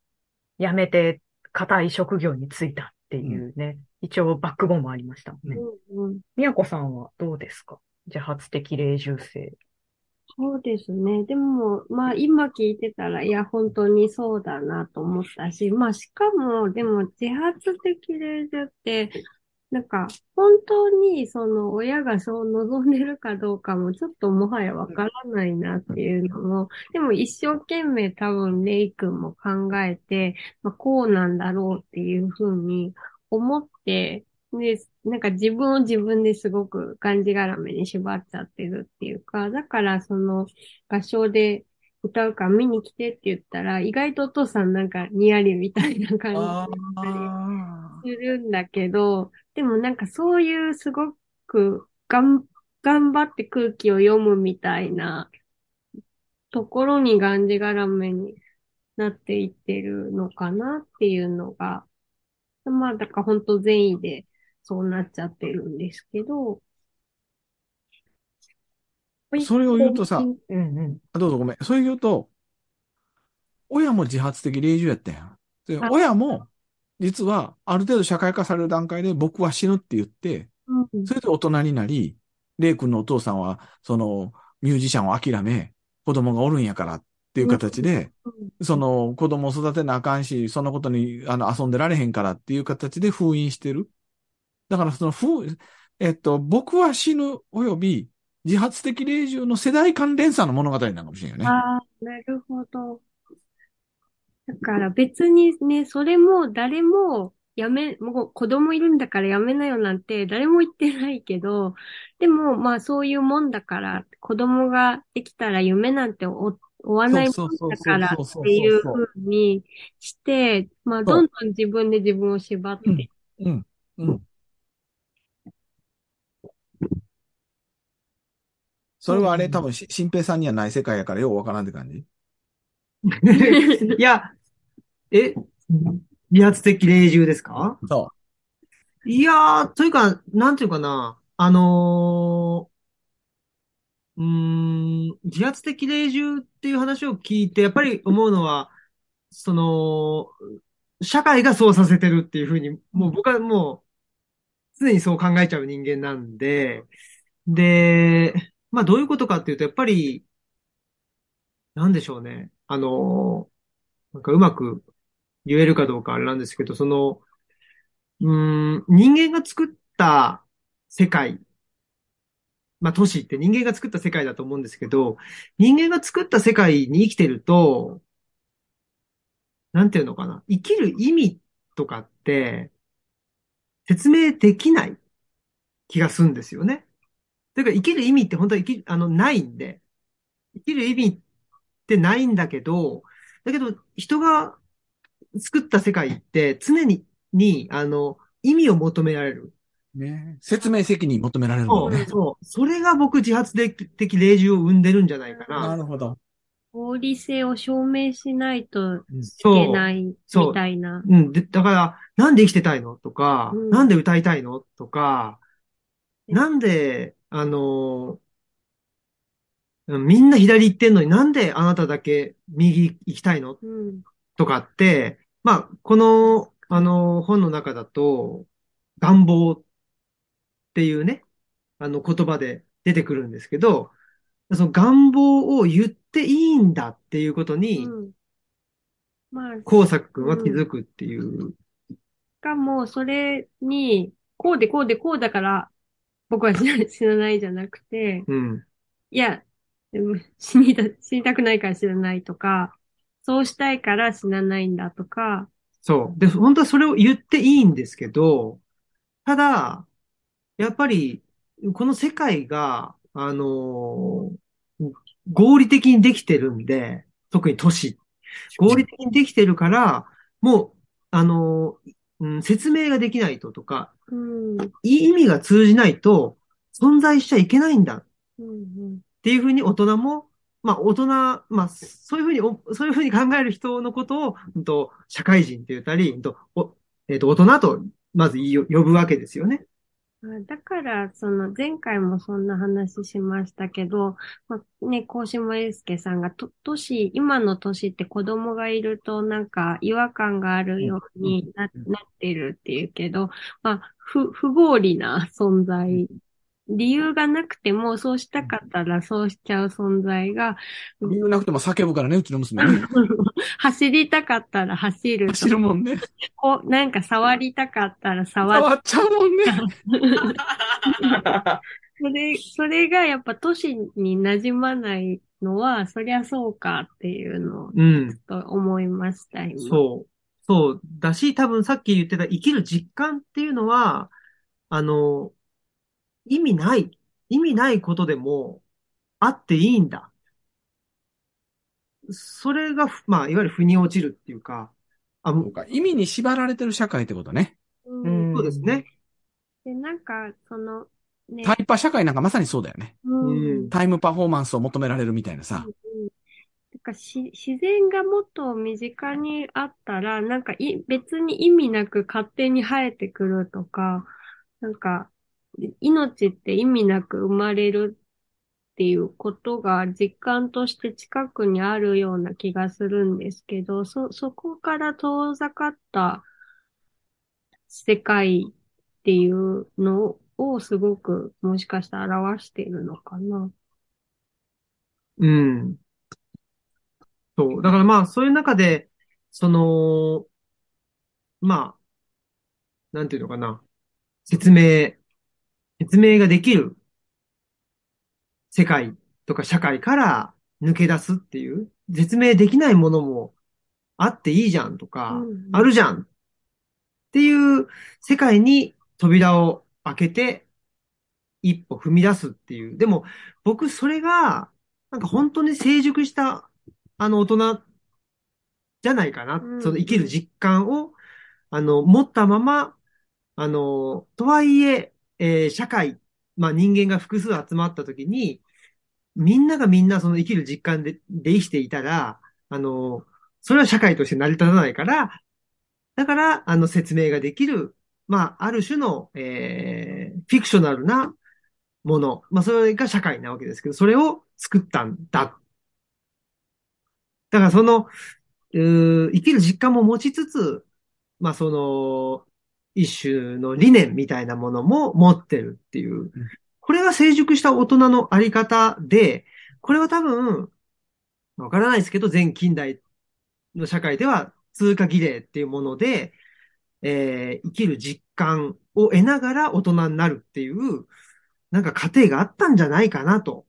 Speaker 5: 辞めて、固い職業に就いたっていうね、一応バックボーンもありましたもんね。
Speaker 2: うんうん。
Speaker 5: みやこさんはどうですか？自発的霊獣性。
Speaker 2: そうですね。でも、まあ今聞いてたら、いや、本当にそうだなと思ったし、まあしかも、でも自発的霊獣って、なんか、本当にその親がそう望んでるかどうかもちょっともはやわからないなっていうのも、でも一生懸命多分レイ君も考えて、まあこうなんだろうっていうふうに思って、で、なんか自分を自分ですごくがんじがらめに縛っちゃってるっていうか、だからその合唱で歌うから見に来てって言ったら、意外とお父さんなんかニヤリみたいな感じ
Speaker 3: あ
Speaker 2: するんだけど、でもなんかそういうすごくがん、頑張って空気を読むみたいなところにがんじがらめになっていってるのかなっていうのが、まあだから本当善意でそうなっちゃってるんですけど、
Speaker 3: それを言うとさ、
Speaker 5: うんうん。
Speaker 3: あどうぞごめん。それ言うと、親も自発的霊獣やったやん。で
Speaker 2: あ
Speaker 3: 親も、実は、ある程度社会化される段階で僕は死ぬって言って、
Speaker 2: うん
Speaker 3: それで大人になり、霊君のお父さんは、その、ミュージシャンを諦め、子供がおるんやからっていう形で、その、子供を育てなあかんし、そのことに、あの、遊んでられへんからっていう形で封印してる。だから、その、封、えっと、僕は死ぬ及び、自発的霊獣の世代間連鎖の物語なのかもしれんよね。
Speaker 2: ああ、なるほど。だから別にね、それも誰もやめ、もう子供いるんだからやめなよなんて誰も言ってないけど、でもまあそういうもんだから、子供ができたら夢なんて追追わないもんだからっていうふうにして、まあどんどん自分で自分を縛って、
Speaker 3: うん。うん。それはあれ、多分し、新平さんにはない世界やからようわからんって感じ？
Speaker 1: いや、え、自発的霊獣ですか？
Speaker 3: そ
Speaker 1: いやー、というか、なんていうかな、あのー、うーん、自発的霊獣っていう話を聞いて、やっぱり思うのは、その、社会がそうさせてるっていうふうに、もう僕はもう、常にそう考えちゃう人間なんで、で、まあどういうことかっていうと、やっぱり、なんでしょうね。あの、なんかうまく言えるかどうかあれなんですけど、その、うん、人間が作った世界、まあ都市って人間が作った世界だと思うんですけど、人間が作った世界に生きてると、なんていうのかな、生きる意味とかって、説明できない気がするんですよね。だから生きる意味って本当は生き、あの、ないんで、生きる意味ってないんだけど、だけど人が作った世界って常に、に、あの、意味を求められる。
Speaker 3: う。ね。説明責任求められるもんね。
Speaker 1: そう、そう。それが僕自発的霊獣を生んでるんじゃないか
Speaker 3: な
Speaker 1: な。
Speaker 3: るほど。
Speaker 2: 合理性を証明しないといけないみたいな。
Speaker 1: うん。で、だから、なんで生きてたいのとか、
Speaker 2: うん
Speaker 1: なんで歌いたいのとか、
Speaker 2: うん
Speaker 1: なんで、あのーみんな左行ってんのになんであなただけ右行きたいの？
Speaker 2: うん。
Speaker 1: とかって、まあ、この、あの、本の中だと、願望っていうね、あの言葉で出てくるんですけど、その願望を言っていいんだっていうことに、
Speaker 2: うん。まあ、
Speaker 1: 工作君は気づくっていう。
Speaker 2: しかも、それに、こうでこうでこうだから、僕は死な死なないじゃなくて、
Speaker 1: うん。
Speaker 2: いや、でも死にた、死にたくないから死なないとか、そうしたいから死なないんだとか、
Speaker 1: そう。で、本当はそれを言っていいんですけど、ただ、やっぱり、この世界が、あのー合理的にできてるんで、特に都市。合理的にできてるから、もう、あのーうん、説明ができないととか、
Speaker 2: うん、
Speaker 1: 意味が通じないと存在しちゃいけないんだ。っ
Speaker 2: うん、
Speaker 1: ていうふうに大人も、まあ大人、まあそういうふうにお、そういうふうに考える人のことを、うんと社会人って言ったり、うんとおえっ、と、大人とまず呼ぶわけですよね。
Speaker 2: あだから、その前回もそんな話しましたけど、まあ、ね、高島祐介さんがと、都市、今の都市って子供がいるとなんか違和感があるようにな,、なってるっていうけど、まあ、不、不合理な存在。理由がなくても、そうしたかったらそうしちゃう存在が、
Speaker 3: 理由なくても叫ぶからね、うちの娘ね。
Speaker 2: 走りたかったら走ると
Speaker 3: 走るもんね。
Speaker 2: こう、なんか触りたかったら触
Speaker 3: 触っちゃうもんね。
Speaker 2: それ、それがやっぱ都市に馴染まないのは、そりゃそうかっていうのを
Speaker 1: うん。
Speaker 2: と思いました、今。
Speaker 1: そう。そう。だし、多分さっき言ってた生きる実感っていうのは、あの、意味ない、意味ないことでもあっていいんだ。それが、まあ、いわゆる腑に落ちるっていうか、あ、も
Speaker 3: そうか意味に縛られてる社会ってことね。
Speaker 2: う
Speaker 5: うんん
Speaker 1: そうですね。
Speaker 2: で、なんか、その、ね、
Speaker 3: タイパ社会なんかまさにそうだよね。
Speaker 2: うん
Speaker 1: うん
Speaker 3: タイムパフォーマンスを求められるみたいなさ。
Speaker 2: うんなんかし自然がもっと身近にあったら、なんかい別に意味なく勝手に生えてくるとか、なんか命って意味なく生まれるっていうことが実感として近くにあるような気がするんですけど、そ、そこから遠ざかった世界っていうのをすごくもしかしたら表しているのかな。
Speaker 1: うん。そう。だからまあ、そういう中で、その、まあ、なんていうのかな。説明、説明ができる世界とか社会から抜け出すっていう、説明できないものもあっていいじゃんとか、
Speaker 2: うん
Speaker 1: あるじゃんっていう世界に扉を開けて一歩踏み出すっていう。でも僕それがなんか本当に成熟したあの大人じゃないかな。
Speaker 2: うん
Speaker 1: その生きる実感をあの持ったまま、あの、とはいえ、えー社会、まあ人間が複数集まった時に、みんながみんなその生きる実感で、で生きていたら、あの、それは社会として成り立たないから、だから、あの、説明ができる、まあ、ある種の、えー、フィクショナルなもの。まあ、それが社会なわけですけど、それを作ったんだ。だから、その、う生きる実感も持ちつつ、まあ、その、一種の理念みたいなものも持ってるっていう。これが成熟した大人のあり方で、これは多分、わからないですけど、全近代の社会では通過儀礼っていうもので、えー生きる実感を得ながら大人になるっていう、なんか過程があったんじゃないかなと。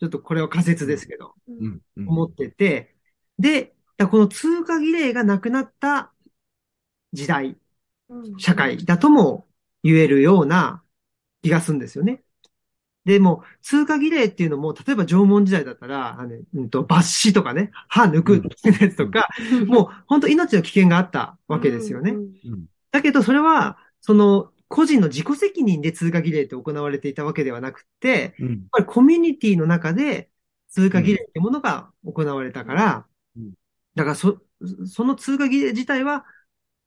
Speaker 1: ちょっとこれは仮説ですけど、
Speaker 3: うん。うん
Speaker 1: 思ってて、で、だこの通過儀礼がなくなった時代、
Speaker 2: うん
Speaker 1: 社会だとも言えるような気がするんですよね。でも、通過儀礼っていうのも、例えば縄文時代だったら、あの、うんと、抜歯とかね、歯抜くやつとか、もう本当命の危険があったわけですよね。
Speaker 2: うん
Speaker 3: うん
Speaker 1: だけど、それは、その、個人の自己責任で通過儀礼って行われていたわけではなくて、やっ
Speaker 3: うん。
Speaker 1: ぱりコミュニティの中で通過儀礼ってものが行われたから
Speaker 3: うん、
Speaker 1: だからそ、その通過儀礼自体は、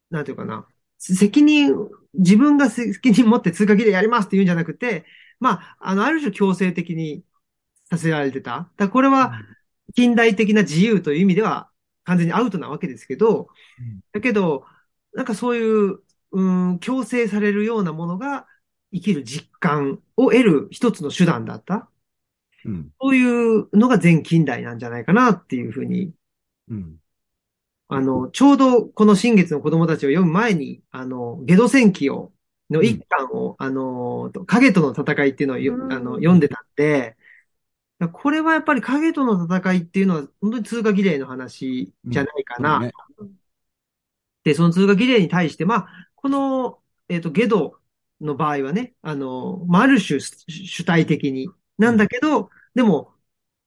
Speaker 1: なんていうかな、責任、自分が責任持って通過儀礼やりますって言うんじゃなくて、まあ、あの、ある種強制的にさせられてた。だからこれは、近代的な自由という意味では完全にアウトなわけですけど
Speaker 3: うん、
Speaker 1: だけど、なんかそういう、うん、強制されるようなものが生きる実感を得る一つの手段だった。
Speaker 3: うん。
Speaker 1: そういうのが全近代なんじゃないかなっていうふうに、
Speaker 3: うん。
Speaker 1: あの、ちょうどこの新月の子供たちを読む前に、あの、ゲド戦記を、の一巻を、あの、影との戦いっていうのをあの、読んでたんで、これはやっぱり影との戦いっていうのは本当に通過儀礼の話じゃないかな。
Speaker 3: そうね
Speaker 1: で、その通過儀礼に対して、まあ、この、えっ、と、ゲドの場合はね、あの、まあ、ある種主主体的に、なんだけど、でも、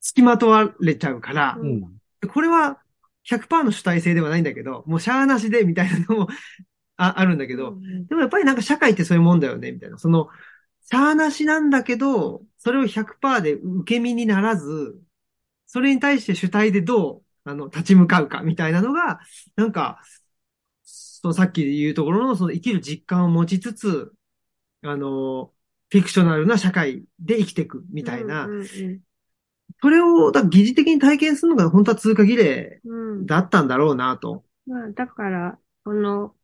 Speaker 1: 付きまとわれちゃうから、
Speaker 2: う
Speaker 3: うん。
Speaker 1: これは100%の主体性ではないんだけど、もうしゃーなしでみたいなのもああるんだけど、
Speaker 2: うん
Speaker 1: でもやっぱりなんか社会ってそういうもんだよね、みたいな。その、しゃーなしなんだけど、それを100%で受け身にならず、それに対して主体でどう、あの、立ち向かうか、みたいなのが、なんか、そのさっき言うところの、その生きる実感を持ちつつ、あの、フィクショナルな社会で生きていく、みたいな、
Speaker 2: うんうん
Speaker 1: それを、だ疑似的に体験するのが本当は通過儀礼
Speaker 2: うんうん
Speaker 1: だったんだろうなと。
Speaker 2: まあ、だから、この、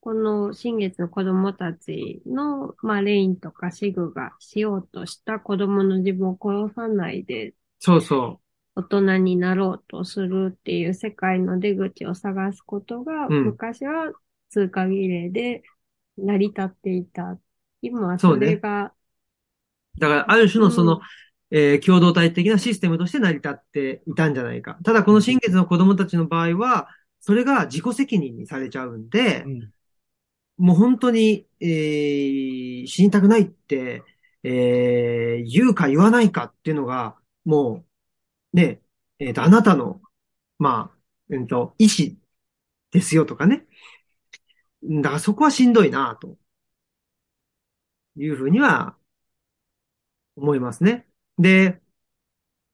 Speaker 2: この新月の子供たちの、まあ、レインとかシグがしようとした子供の自分を殺さないで
Speaker 1: そうそ
Speaker 2: 大人になろうとするっていう世界の出口を探すことが、
Speaker 1: うん
Speaker 2: 昔は通過儀礼で成り立っていた。今はそれが、
Speaker 1: う。だから、ある種のその、
Speaker 2: うん
Speaker 1: えー共同体的なシステムとして成り立っていたんじゃないか。ただ、この新月の子供たちの場合は、それが自己責任にされちゃうんで、
Speaker 3: うん
Speaker 1: もう本当に、えー死にたくないって、えー言うか言わないかっていうのが、もう、ね、えっ、と、あなたの、まあ、うんと、意思ですよとかね。だからそこはしんどいな、というふうには思いますね。で、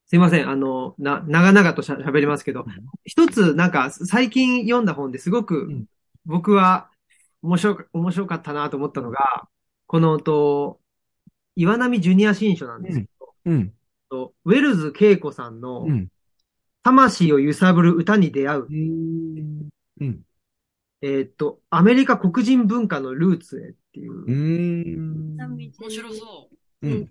Speaker 1: すいません。あの、な、長々としゃ喋りますけど、一つなんか最近読んだ本ですごく
Speaker 3: うん
Speaker 1: 僕は面白か、面白かったなと思ったのが、このと、岩波ジュニア新書なんですけ
Speaker 3: うん。
Speaker 1: ど、ウェルズ恵子さんの
Speaker 3: うん。
Speaker 1: 魂を揺さぶる歌に出会う、
Speaker 3: うん。うん。
Speaker 1: えーっと、アメリカ黒人文化のルーツへっていう、
Speaker 3: うん。
Speaker 4: 面白そう。
Speaker 3: うん。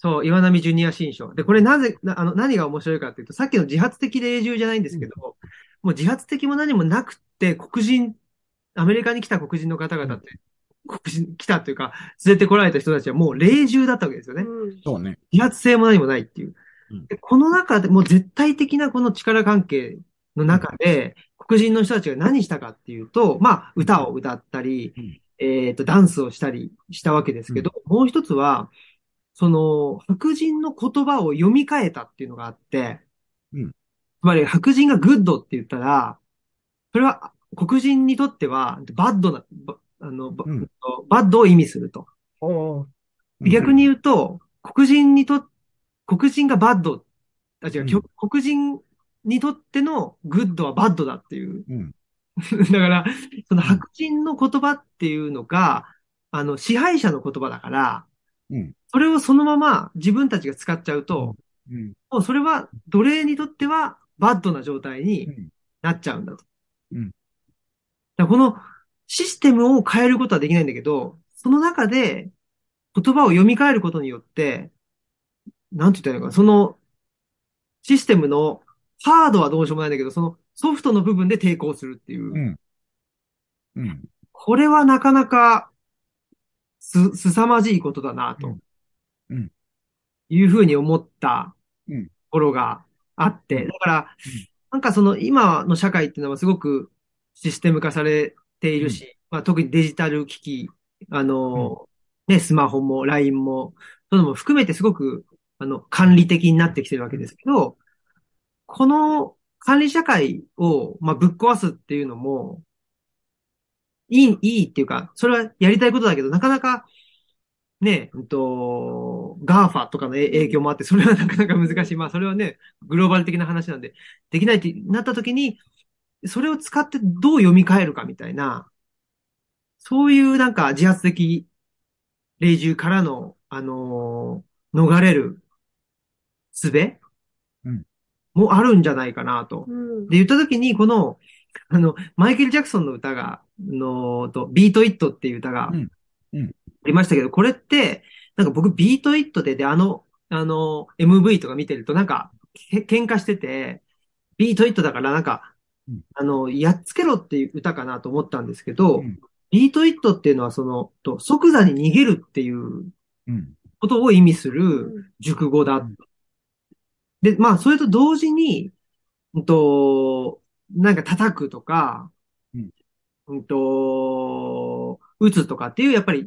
Speaker 1: そう、岩波ジュニア新書。で、これなぜ、なあの、何が面白いかっていうと、さっきの自発的霊獣じゃないんですけど、もう自発的も何もなくって、黒人、アメリカに来た黒人の方々って、黒人、来たというか、連れてこられた人たちはもう霊獣だったわけですよね。
Speaker 2: うん
Speaker 3: そうね。
Speaker 1: 自発性も何もないっていう
Speaker 3: うん。
Speaker 1: でこの中でもう絶対的なこの力関係の中で、黒人の人たちが何したかっていうと、まあ、歌を歌ったり
Speaker 3: うん、
Speaker 1: えっと、ダンスをしたりしたわけですけど、もう一つは、その、白人の言葉を読み替えたっていうのがあって、
Speaker 3: うん
Speaker 1: つまり白人が good って言ったら、それは黒人にとっては bad な、ばあの、ば
Speaker 3: うん
Speaker 1: bad を意味すると。逆に言うと、黒人にと、黒人が bad、あ、違う、
Speaker 3: うん
Speaker 1: 黒人にとっての good は bad だっていう。
Speaker 3: うん。
Speaker 1: だから、その白人の言葉っていうのが、あの、支配者の言葉だから、
Speaker 3: うん
Speaker 1: それをそのまま自分たちが使っちゃうと、
Speaker 3: うん。
Speaker 1: もうそれは奴隷にとってはバッドな状態に
Speaker 3: うん
Speaker 1: なっちゃうんだと。
Speaker 3: うん
Speaker 1: だこのシステムを変えることはできないんだけど、その中で言葉を読み替えることによって、なんて言ったらいいのかな、そのシステムのハードはどうしようもないんだけど、そのソフトの部分で抵抗するっていう。
Speaker 3: うん。うん。
Speaker 1: これはなかなかす、凄まじいことだな、と
Speaker 3: うん。うん
Speaker 1: いうふうに思った
Speaker 3: うん。
Speaker 1: ところがあって、
Speaker 3: うん。
Speaker 1: だから
Speaker 3: うん、
Speaker 1: なんかその今の社会っていうのはすごくシステム化されているし、まあ、特にデジタル機器、あの、ね、スマホも LINE も、そういうのも含めてすごく、あの、管理的になってきてるわけですけど、この管理社会を、まあ、ぶっ壊すっていうのも、いい、いいっていうか、それはやりたいことだけど、なかなかね、うんと、 GAFA とかのえ影響もあって、それはなかなか難しい。まあ、それはね、グローバル的な話なんで、できないってなった時に、それを使ってどう読み替えるかみたいな、そういうなんか自発的隷従からの、あのー逃れる術
Speaker 3: うん
Speaker 1: もあるんじゃないかなと。
Speaker 2: うん。
Speaker 1: で、言った時に、この、あの、マイケル・ジャクソンの歌が、の、と、ビート・イットっていう歌が、
Speaker 3: うんうん
Speaker 1: ありましたけど、これって、なんか僕、ビート・イットで、で、あの、あの、MV とか見てると、なんか、け喧嘩してて、ビート・イットだから、なんか
Speaker 3: うん、
Speaker 1: あの、やっつけろっていう歌かなと思ったんですけど、
Speaker 3: うん。
Speaker 1: ビート・イットっていうのは、その、と即座に逃げるっていう
Speaker 3: うん。
Speaker 1: ことを意味する
Speaker 2: うん。
Speaker 1: 熟語だ。
Speaker 3: うん。
Speaker 1: で、まあ、それと同時に、うんと、なんか叩くとか、
Speaker 3: うん。
Speaker 1: うんと、打つとかっていう、やっぱり、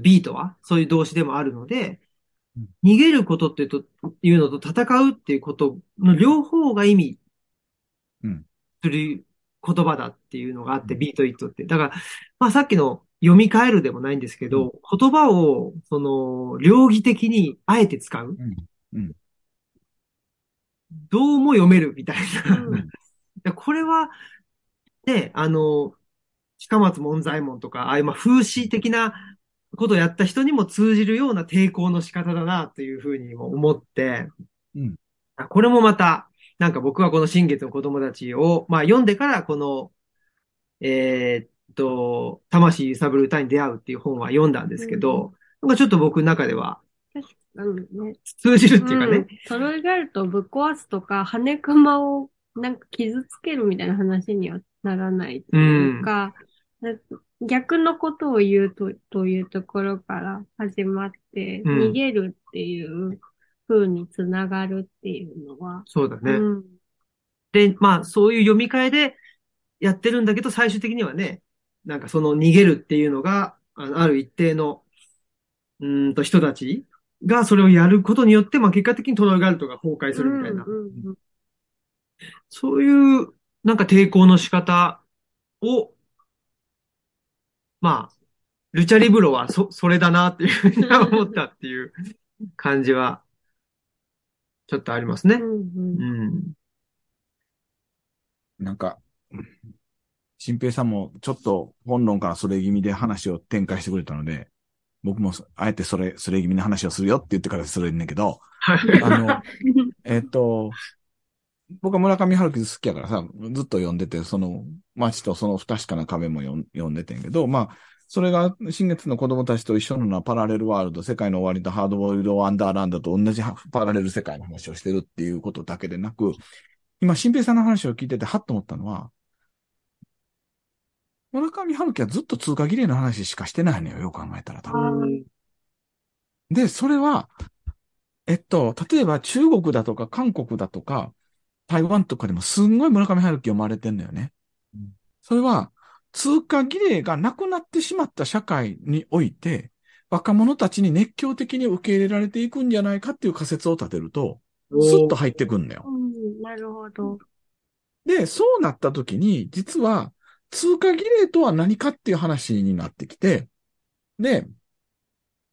Speaker 1: ビートはそういう動詞でもあるので
Speaker 3: うん、
Speaker 1: 逃げることっていうと、いうのと戦うっていうことの両方が意味
Speaker 3: うん。
Speaker 1: する言葉だっていうのがあって、
Speaker 3: うん。
Speaker 1: ビートイットって。だから、まあさっきの読み替えるでもないんですけど、言葉を、その、両義的にあえて使う。
Speaker 3: うん。うん。
Speaker 1: どうも読めるみたいな。これは、ね、あの、近松門左衛門とか、ああいうまあ風刺的なことをやった人にも通じるような抵抗の仕方だなというふうにも思って、
Speaker 3: うん。
Speaker 1: あこれもまた、なんか僕はこの新月の子供たちを、まあ読んでからこの、えーっと、魂揺さぶる歌に出会うっていう本は読んだんですけど、なんかちょっと僕の中では
Speaker 2: 確かにね。
Speaker 1: 通じるっていうかね、
Speaker 2: うん。トロイガルトをぶっ壊すとか、羽熊をなんか傷つけるみたいな話にはならないというか、なんか逆のことを言うと、というところから始まって、
Speaker 1: うん。
Speaker 2: 逃げるっていう風につながるっていうのは、
Speaker 1: そうだね。
Speaker 2: うん。
Speaker 1: で、まあ、そういう読み替えでやってるんだけど、最終的にはね、なんかその逃げるっていうのが、あのある一定の、うーんと人たちがそれをやることによって、まあ結果的にトロイガルトが崩壊するみたいな、
Speaker 2: うんうん。うん。
Speaker 1: そういうなんか抵抗の仕方を、まあ、ルチャリブロはそ、それだなっていうふうに思ったっていう感じは、ちょっとありますね。
Speaker 2: うんうん
Speaker 1: うん。
Speaker 3: なんか、新平さんもちょっと本論からそれ気味で話を展開してくれたので、僕もそあえてそれ、それ気味の話をするよって言ってからそれんねんけど、
Speaker 1: はい。
Speaker 3: あの、えっと、僕は村上春樹好きやからさ、ずっと読んでて、その街とその不確かな壁も読んでてんけど、まあ、それが新月の子供たちと一緒のなパラレルワールド、世界の終わりとハードボイルド・ワンダーランドと同じパラレル世界の話をしてるっていうことだけでなく、今、新平さんの話を聞いてて、はっと思ったのは、村上春樹はずっと通過儀礼の話しかしてないのよ、よく考えたら多分。
Speaker 1: うん
Speaker 3: で、それは、えっと、例えば中国だとか韓国だとか、台湾とかでもすんごい村上春樹読まれてんだよね。
Speaker 1: うん
Speaker 3: それは、通過儀礼がなくなってしまった社会において、若者たちに熱狂的に受け入れられていくんじゃないかっていう仮説を立てると、スッと入ってくんだよ。
Speaker 2: うんなるほど。
Speaker 3: で、そうなった時に、実は、通過儀礼とは何かっていう話になってきて、で、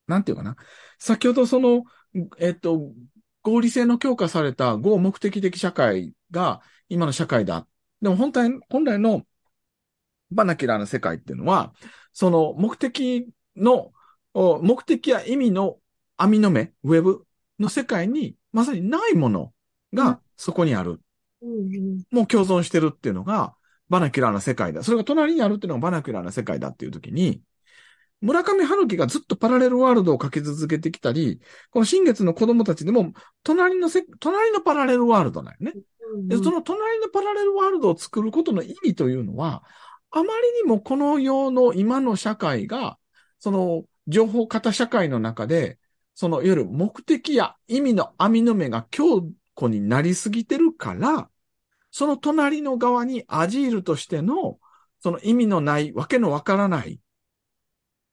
Speaker 3: なんていうかな。先ほどその、えっと、合理性の強化された合目的的社会が今の社会だ。でも本体、本来の vernacular な世界っていうのは、その目的の、お目的や意味の網の目、ウェブの世界にまさにないもの
Speaker 2: うん
Speaker 3: がそこにある。
Speaker 2: うんうん
Speaker 3: もう共存してるっていうのが、 vernacular な世界だ。それが隣にあるっていうのが vernacular な世界だっていう時に、村上春樹がずっとパラレルワールドを書き続けてきたり、この新月の子供たちでも、隣のせ、隣のパラレルワールドなんよね。で、その隣のパラレルワールドを作ることの意味というのは、あまりにもこの世の今の社会が、その情報型社会の中で、そのいわゆる目的や意味の網の目が強固になりすぎてるから、その隣の側にアジールとしての、その意味のない、わけのわからない、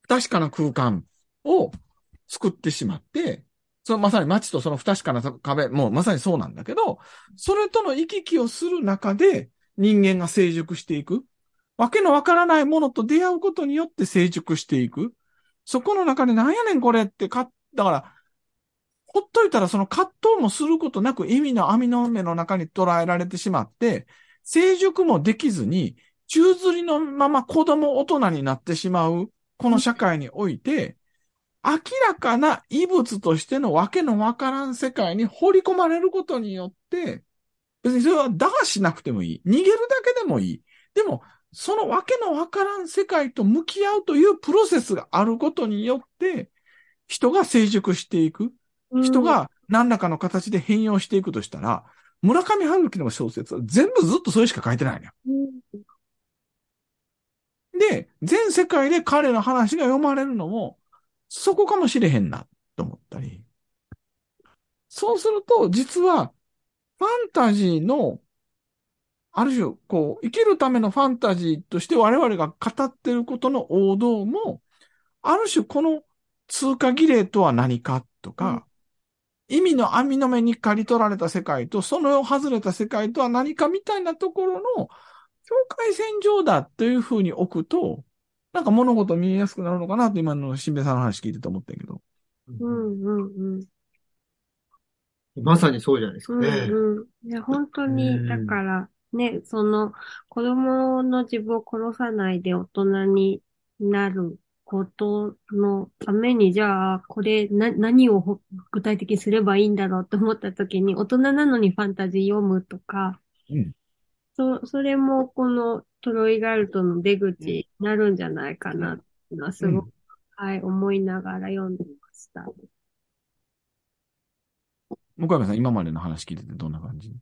Speaker 3: 不確かな空間を作ってしまって、そのまさに街とその不確かな壁、もうまさにそうなんだけど、それとの行き来をする中で人間が成熟していく。わけのわからないものと出会うことによって成熟していく。そこの中でなんやねんこれってか、だから、ほっといたらその葛藤もすることなく意味の網の目の中に捉えられてしまって、成熟もできずに、宙吊りのまま子供大人になってしまう、この社会において、明らかな異物としてのわけのわからん世界に放り込まれることによって、別にそれは打破しなくてもいい。逃げるだけでもいい。でも、そのわけのわからん世界と向き合うというプロセスがあることによって、人が成熟していく。人が何らかの形で変容していくとしたら、村上春樹の小説は全部ずっとそれしか書いてないのよ。
Speaker 2: うん、
Speaker 3: で、全世界で彼の話が読まれるのも、そこかもしれへんな、と思ったり。そうすると、実は、ファンタジーの、ある種、こう、生きるためのファンタジーとして我々が語っていることの王道も、ある種この通過儀礼とは何かとか、意味の網の目に刈り取られた世界と、その外れた世界とは何かみたいなところの境界線上だというふうに置くと、なんか物事見えやすくなるのかなと今の新兵さんの話聞いてて思ってんけど。
Speaker 2: うん、うん、うん。
Speaker 1: まさにそうじゃないですか
Speaker 2: うん
Speaker 1: ね。
Speaker 2: うん。いや、本当
Speaker 1: う
Speaker 2: に、
Speaker 1: ん
Speaker 2: だから、ね、その、子供の自分を殺さないで大人になることのために、じゃあ、これ、な、何をほ具体的にすればいいんだろうと思った時に、大人なのにファンタジー読むとか、
Speaker 3: うん
Speaker 2: そ、それもこのトロイガルトの出口になるんじゃないかなっていうのはすごく、はい、思いながら読んでました。
Speaker 3: 向山さん、今までの話聞いててどんな感じ？
Speaker 5: じ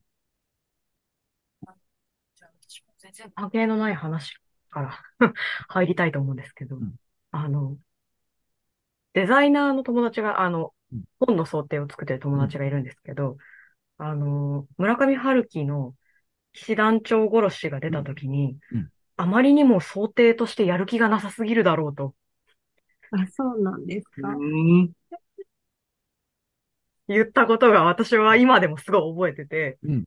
Speaker 5: ゃあ私も全然関係のない話から 入りたいと思うんですけど、
Speaker 3: うん。
Speaker 5: あの、デザイナーの友達が、あの
Speaker 3: うん、
Speaker 5: 本の想定を作ってる友達がいるんですけど、あの、村上春樹の騎士団長殺しが出た時に、
Speaker 3: うんうん
Speaker 5: あまりにも想定としてやる気がなさすぎるだろうと
Speaker 2: あ、そうなんですか？
Speaker 1: うん。
Speaker 5: 言ったことが私は今でもすごい覚えてて、
Speaker 3: うん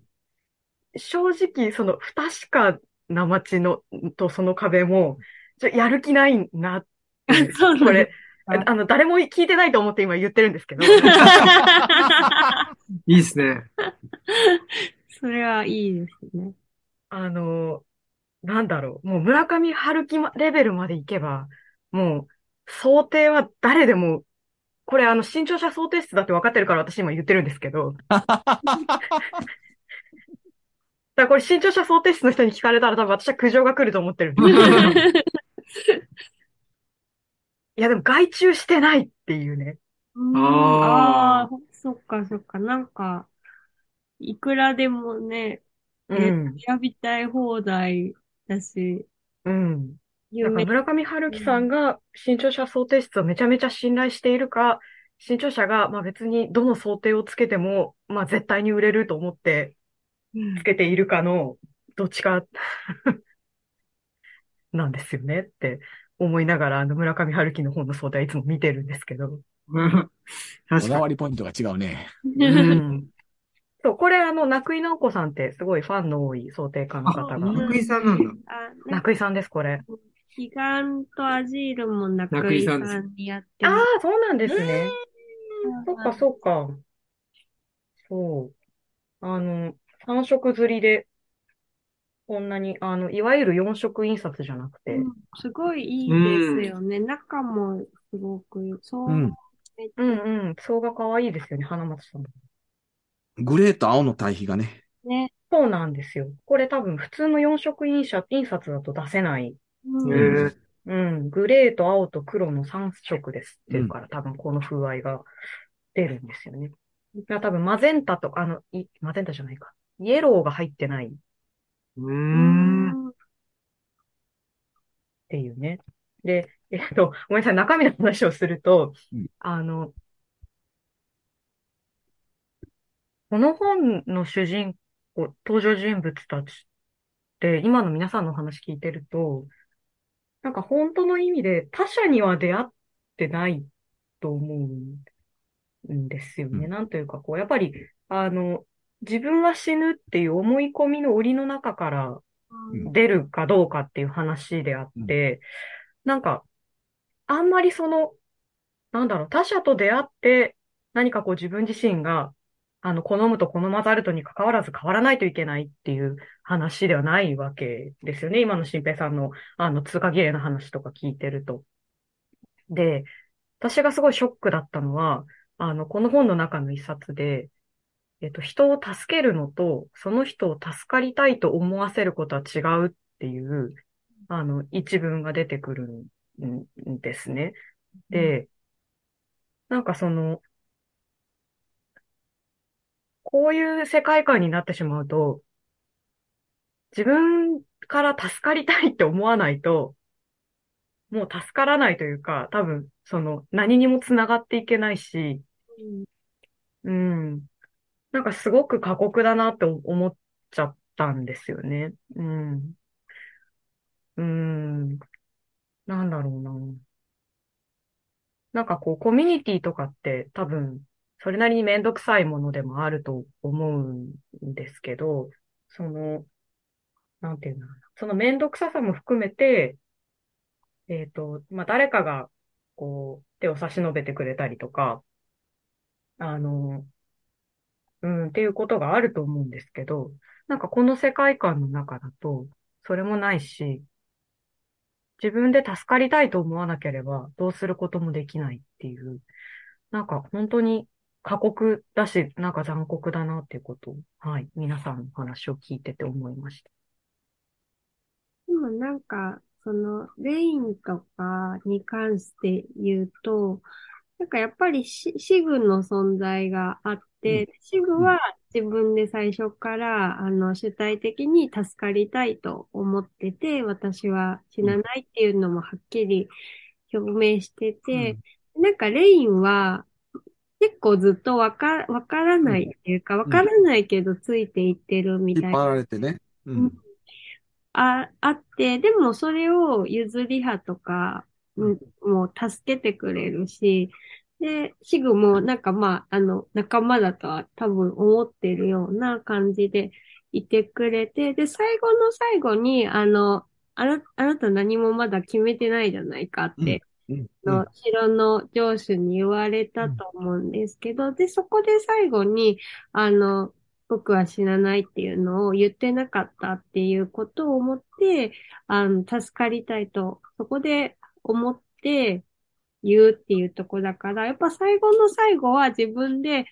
Speaker 5: 正直その不確かな街のとその壁も、ちょやる気ないな これ、あの、誰も聞いてないと思って今言ってるんですけど、
Speaker 1: いいですね。
Speaker 2: それはいいですね。
Speaker 5: あの、なんだろう、もう村上春樹まレベルまで行けば、もう想定は誰でも、これあの、新潮社想定室だって分かってるから私今言ってるんですけど、だからこれ新潮社想定室の人に聞かれたら多分私は苦情が来ると思ってる。いやでも外注してないっていうね。
Speaker 1: あ
Speaker 2: あ、そっかそっか。なんか、いくらでもね、
Speaker 5: うん。
Speaker 2: 選びたい放題だし、
Speaker 5: うん。だから
Speaker 2: 夢、
Speaker 5: 村上春樹さんが新潮社想定室をめちゃめちゃ信頼しているか、新潮社がまあ別にどの想定をつけても、まあ絶対に売れると思って
Speaker 2: うん
Speaker 5: つけているかのどっちか なんですよねって思いながら、あの村上春樹の本の想定はいつも見てるんですけど。
Speaker 3: こだわりポイントが違うね。
Speaker 1: に。うん。
Speaker 5: そう、これあの、中井直子さんってすごいファンの多い想定家の方
Speaker 1: あ、
Speaker 5: が。
Speaker 1: 中井さんなんだ。
Speaker 5: 中井さんです、これ。
Speaker 2: 彼岸とアジールも中井さ
Speaker 1: 中井さん
Speaker 2: にやって
Speaker 5: ああ
Speaker 2: ま、
Speaker 5: そうなんですね。
Speaker 2: す。
Speaker 5: そっか、そっか。そう。あの、3色刷りで、こんなに、あの、いわゆる4色印刷じゃなくて、
Speaker 2: うんすごいいいですよね。中もすごく、そうう、
Speaker 3: ん。
Speaker 5: うんうん、層が可愛いですよね、花松さん。
Speaker 3: グレーと青の対比がね。
Speaker 2: ね。
Speaker 5: そうなんですよ。これ多分普通の4色印刷、印刷だと出せない。
Speaker 2: うん
Speaker 1: えー
Speaker 5: うん、グレーと青と黒の3色ですっていうから、多分この風合いが出るんですよね。多分マゼンタと、あの、い、マゼンタじゃないか。イエローが入ってないっ
Speaker 1: う
Speaker 2: んん
Speaker 5: ていうね。で、えっと、ごめんなさい、中身の話をすると、
Speaker 3: うん
Speaker 5: あの、この本の主人公、登場人物たちって、今の皆さんのお話聞いてると、なんか本当の意味で他者には出会ってないと思うんですよね。
Speaker 3: うん。
Speaker 5: なんというか、こう、やっぱり、あの、自分は死ぬっていう思い込みの檻の中から
Speaker 3: うん。
Speaker 5: 出るかどうかっていう話であって、なんか、あんまりそのなんだろう、他者と出会って何かこう自分自身が、あの、好むと好まざるとに関わらず変わらないといけないっていう話ではないわけですよね。今の新平さんの、あの、通過儀礼の話とか聞いてると。で、私がすごいショックだったのは、あの、この本の中の一冊で、えっと、人を助けるのと、その人を助かりたいと思わせることは違うっていう、あの、一文が出てくるんですね。で、なんかその、こういう世界観になってしまうと、自分から助かりたいって思わないと、もう助からないというか、多分、その、何にも繋がっていけないし、うん。なんかすごく過酷だなって思っちゃったんですよね。うん。うん。なんだろうな。なんかこう、コミュニティとかって多分、それなりにめんどくさいものでもあると思うんですけど、その、なんていうのかな。そのめんどくささも含めて、えっと、まあ、誰かが、こう、手を差し伸べてくれたりとか、あの、うん、っていうことがあると思うんですけど、なんかこの世界観の中だと、それもないし、自分で助かりたいと思わなければ、どうすることもできないっていう、なんか本当に過酷だし、なんか残酷だなっていうこと。を、はい、皆さんの話を聞いてて思いました。
Speaker 2: でもなんか、その、レインとかに関して言うと、なんかやっぱりシシグの存在があって、シグは自分で最初から、あの、主体的に助かりたいと思ってて、私は死なないっていうのもはっきり表明してて、なんかレインは結構ずっとわか、わからないっていうか、わからないけどついていってるみたいな
Speaker 3: 引っ張られてね。うん。
Speaker 2: あ、あって、でもそれを譲り派とか、うん、もう助けてくれるし、で、シグもなんかまあ、あの、仲間だとは多分思ってるような感じでいてくれて、で、最後の最後に、あの、あな、あなた何もまだ決めてないじゃないかって、
Speaker 3: うん。
Speaker 2: の城の上司に言われたと思うんですけど、で、そこで最後に、あの、僕は死なないっていうのを言ってなかったっていうことを思って、あの、助かりたいと、そこで思って言うっていうとこだから、やっぱ最後の最後は自分で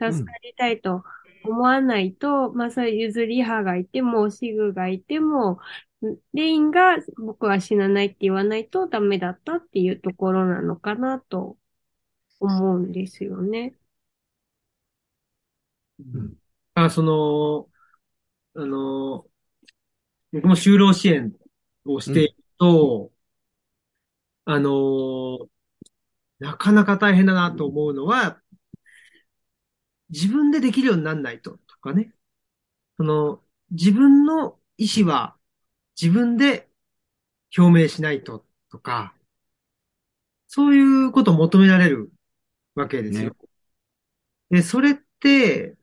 Speaker 2: 助かりたいと思わないと、まあそういう譲り派がいても、シグがいても、レインが僕は死なないって言わないとダメだったっていうところなのかなと思うんですよね。
Speaker 1: あ、その、あの、僕も就労支援をしていると、あの、なかなか大変だなと思うのは、自分でできるようにならないと、とかね。その、自分の意思は自分で表明しないと、とか、そういうことを求められるわけですよ。で、それって、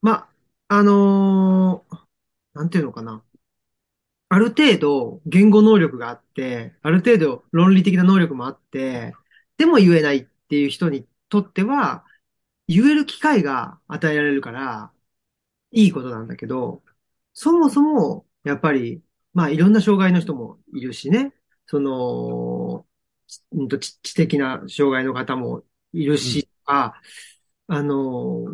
Speaker 1: ま、あのーなんていうのかな。ある程度言語能力があって、ある程度論理的な能力もあって、でも言えないっていう人にとっては、言える機会が与えられるから、いいことなんだけど、そもそも、やっぱり、まあいろんな障害の人もいるしね、その、ちうんと知知的な障害の方もいるし、あ、あの、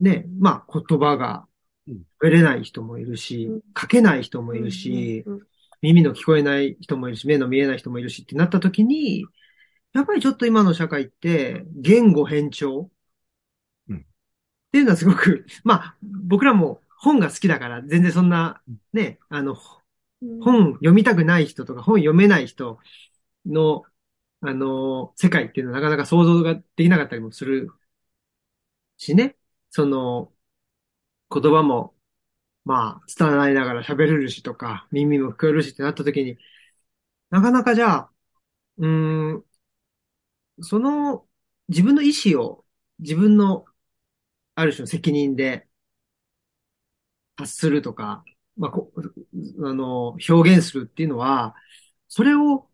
Speaker 1: ね、まあ言葉が
Speaker 3: うん。
Speaker 1: 喋れない人もいるし
Speaker 2: うん、
Speaker 1: 書けない人もいるし、
Speaker 2: うんうん
Speaker 1: 耳の聞こえない人もいるし、目の見えない人もいるしってなった時に、やっぱりちょっと今の社会って言語偏重
Speaker 3: うん。
Speaker 1: っていうのはすごく、まあ僕らも本が好きだから全然そんなね、あの、
Speaker 2: うん
Speaker 1: 本読みたくない人とか本読めない人の、あの、世界っていうのはなかなか想像ができなかったりもするしね。その、言葉も、まあ、伝わりながら喋れるしとか、耳も聞こえるしってなった時に、なかなかじゃあ、うーん、その、自分の意思を、自分の、ある種の責任で、発するとか、まあ、こ、あの、表現するっていうのは、それを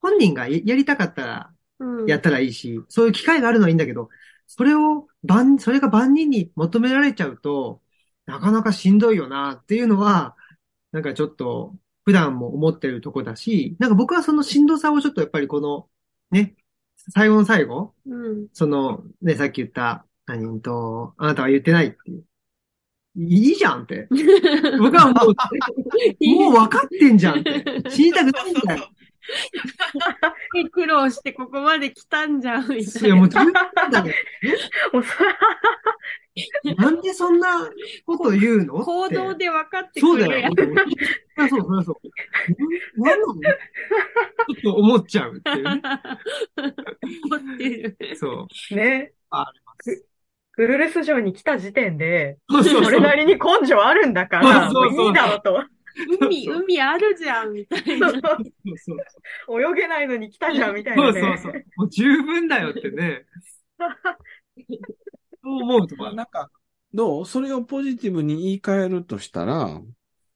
Speaker 1: 本人がややりたかったら
Speaker 2: うん。
Speaker 1: やったらいいし、そういう機会があるのはいいんだけど、それを万、それが万人に求められちゃうと、なかなかしんどいよなっていうのは、なんかちょっと普段も思ってるとこだし、なんか僕はそのしんどさをちょっとやっぱりこの、ね、最後の最後、
Speaker 2: うん。
Speaker 1: その、ね、さっき言った、何と、あなたは言ってないっていう。いいじゃんって。僕はもう、もう分かってんじゃんって。死にたくないんだよ。
Speaker 2: 苦労してここまで来たんじゃん、みた
Speaker 1: いや、
Speaker 2: いな。
Speaker 1: もう十分だよ。
Speaker 5: もうそ
Speaker 1: なんでそんなこと言うの？
Speaker 2: 行動
Speaker 1: で。
Speaker 2: で分かって
Speaker 1: そうだよ
Speaker 2: くるやん。。
Speaker 1: そそう、そりゃそう。ななんなの？ちょっと思っちゃうっていうね。
Speaker 2: 思ってる。
Speaker 1: そう。
Speaker 5: ね。
Speaker 1: あります。
Speaker 5: グルレス城に来た時点で、
Speaker 1: そうそう
Speaker 5: それなりに根性あるんだから、
Speaker 1: そうそうそう
Speaker 5: いいだろうと。
Speaker 2: 海、海あるじゃん、みたいな。
Speaker 1: そうそう
Speaker 5: 泳げないのに来たじゃん、みたい
Speaker 1: そう
Speaker 5: なね。
Speaker 1: そうそう。もう十分だよってね。そう思うとか。
Speaker 3: まあなんか、どう？それをポジティブに言い換えるとしたら、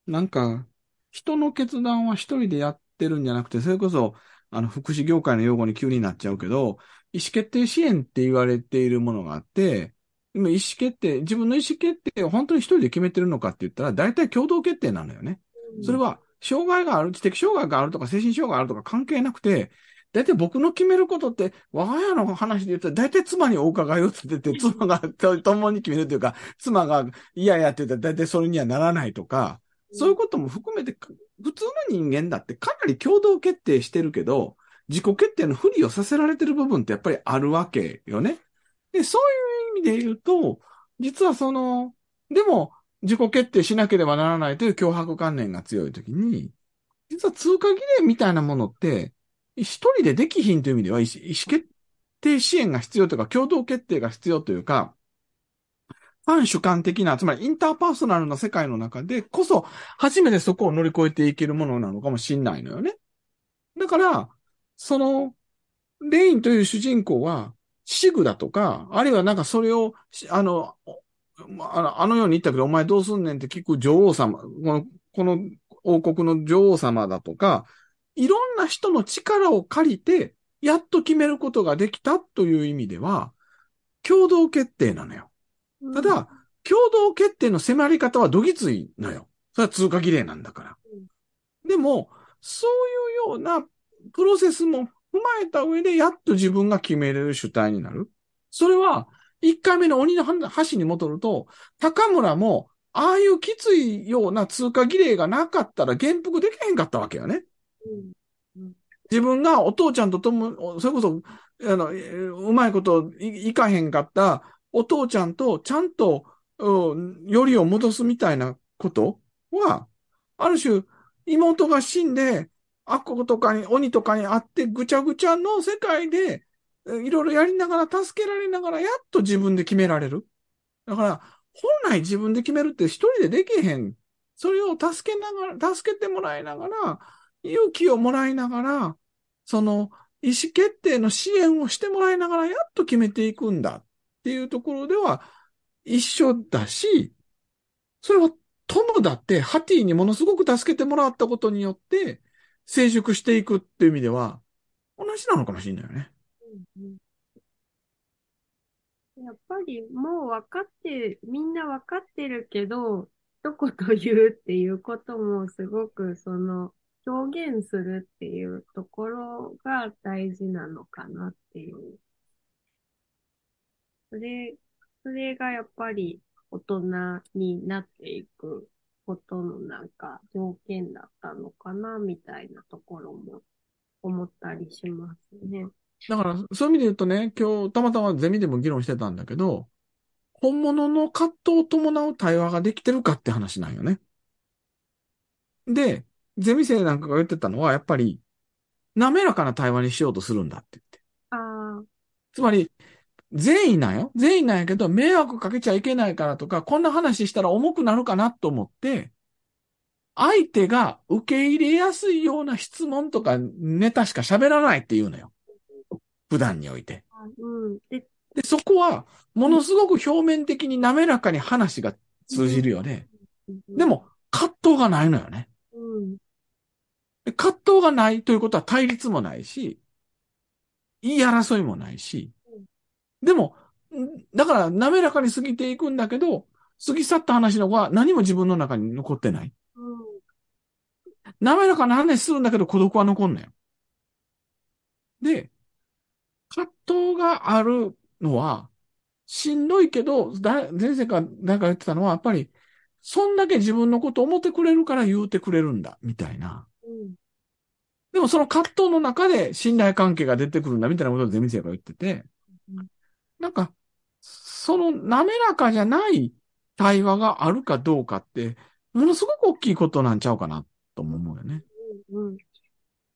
Speaker 3: なんか、人の決断は一人でやってるんじゃなくて、それこそ、あの、福祉業界の用語に急になっちゃうけど、意思決定支援って言われているものがあって、今意思決定、自分の意思決定を本当に一人で決めてるのかって言ったら、大体共同決定なのよね。それは、障害がある、知的障害があるとか、精神障害があるとか関係なくて、大体僕の決めることって、我が家の話で言ったら、大体妻にお伺いをつけてて、妻がと共に決めるというか、妻が嫌やって言ったら大体それにはならないとか、そういうことも含めて、普通の人間だってかなり共同決定してるけど、自己決定の不利をさせられてる部分ってやっぱりあるわけよね。で、そういう意味で言うと、実はその、でも、自己決定しなければならないという脅迫観念が強いときに、実は通過儀礼みたいなものって、一人でできひんという意味では、意思意思決定支援が必要というか、共同決定が必要というか、反主観的な、つまりインターパーソナルな世界の中でこそ、初めてそこを乗り越えていけるものなのかもしんないのよね。だから、その、レインという主人公は、死具だとか、あるいはなんかそれを、しあの、あの、あのように言ったけど、お前どうすんねんって聞く女王様、この、この王国の女王様だとか、いろんな人の力を借りて、やっと決めることができたという意味では、共同決定なのよ。ただ、共同決定の迫り方はどぎついのよ。それは通過儀礼なんだから。でも、そういうようなプロセスも踏まえた上で、やっと自分が決めれる主体になる。それは、一回目の鬼の橋に戻ると、高村も、ああいうきついような通過儀礼がなかったら元服できへんかったわけよね。自分がお父ちゃんと共、それこそ、あの、えーうまいこといいかへんかったお父ちゃんとちゃんと、うん、よりを戻すみたいなことは、ある種、妹が死んで、悪とかに、鬼とかに会ってぐちゃぐちゃの世界で、いろいろやりながら、助けられながら、やっと自分で決められる。だから、本来自分で決めるって一人でできへん。それを助けながら、助けてもらいながら、勇気をもらいながら、その意思決定の支援をしてもらいながら、やっと決めていくんだっていうところでは一緒だし、それは友だってハティにものすごく助けてもらったことによって成熟していくっていう意味では同じなのかもしれないよね。
Speaker 2: やっぱりもう分かって、みんな分かってるけど、一言言うっていうこともすごくその表現するっていうところが大事なのかなっていう。それ、それがやっぱり大人になっていくことのなんか条件だったのかなみたいなところも思ったりしますね。
Speaker 3: だからそういう意味で言うとね、今日たまたまゼミでも議論してたんだけど、本物の葛藤を伴う対話ができてるかって話なんよね。で、ゼミ生なんかが言ってたのは、やっぱり、滑らかな対話にしようとするんだって言って。
Speaker 2: ああ、
Speaker 3: つまり、善意なんよ。善意なんやけど、迷惑かけちゃいけないからとか、こんな話したら重くなるかなと思って、相手が受け入れやすいような質問とかネタしか喋らないって言うのよ。普段において。
Speaker 2: うん。で、
Speaker 3: で、そこは、ものすごく表面的に滑らかに話が通じるよね。でも、葛藤がないのよね。葛藤がないということは対立もないし、言い争いもないし、でも、んだから滑らかに過ぎていくんだけど、過ぎ去った話の方が何も自分の中に残ってない。
Speaker 2: うん
Speaker 3: 滑らかな話するんだけど孤独は残んのよ。で、葛藤があるのは、しんどいけど、だ、前世か誰か言ってたのは、やっぱり、そんだけ自分のこと思ってくれるから言うてくれるんだ、みたいな。
Speaker 2: うん
Speaker 3: でもその葛藤の中で信頼関係が出てくるんだ、みたいなことをゼミ生が言ってて
Speaker 2: うん、
Speaker 3: なんか、その滑らかじゃない対話があるかどうかって、ものすごく大きいことなんちゃうかな、とも思うよね。
Speaker 2: うんうん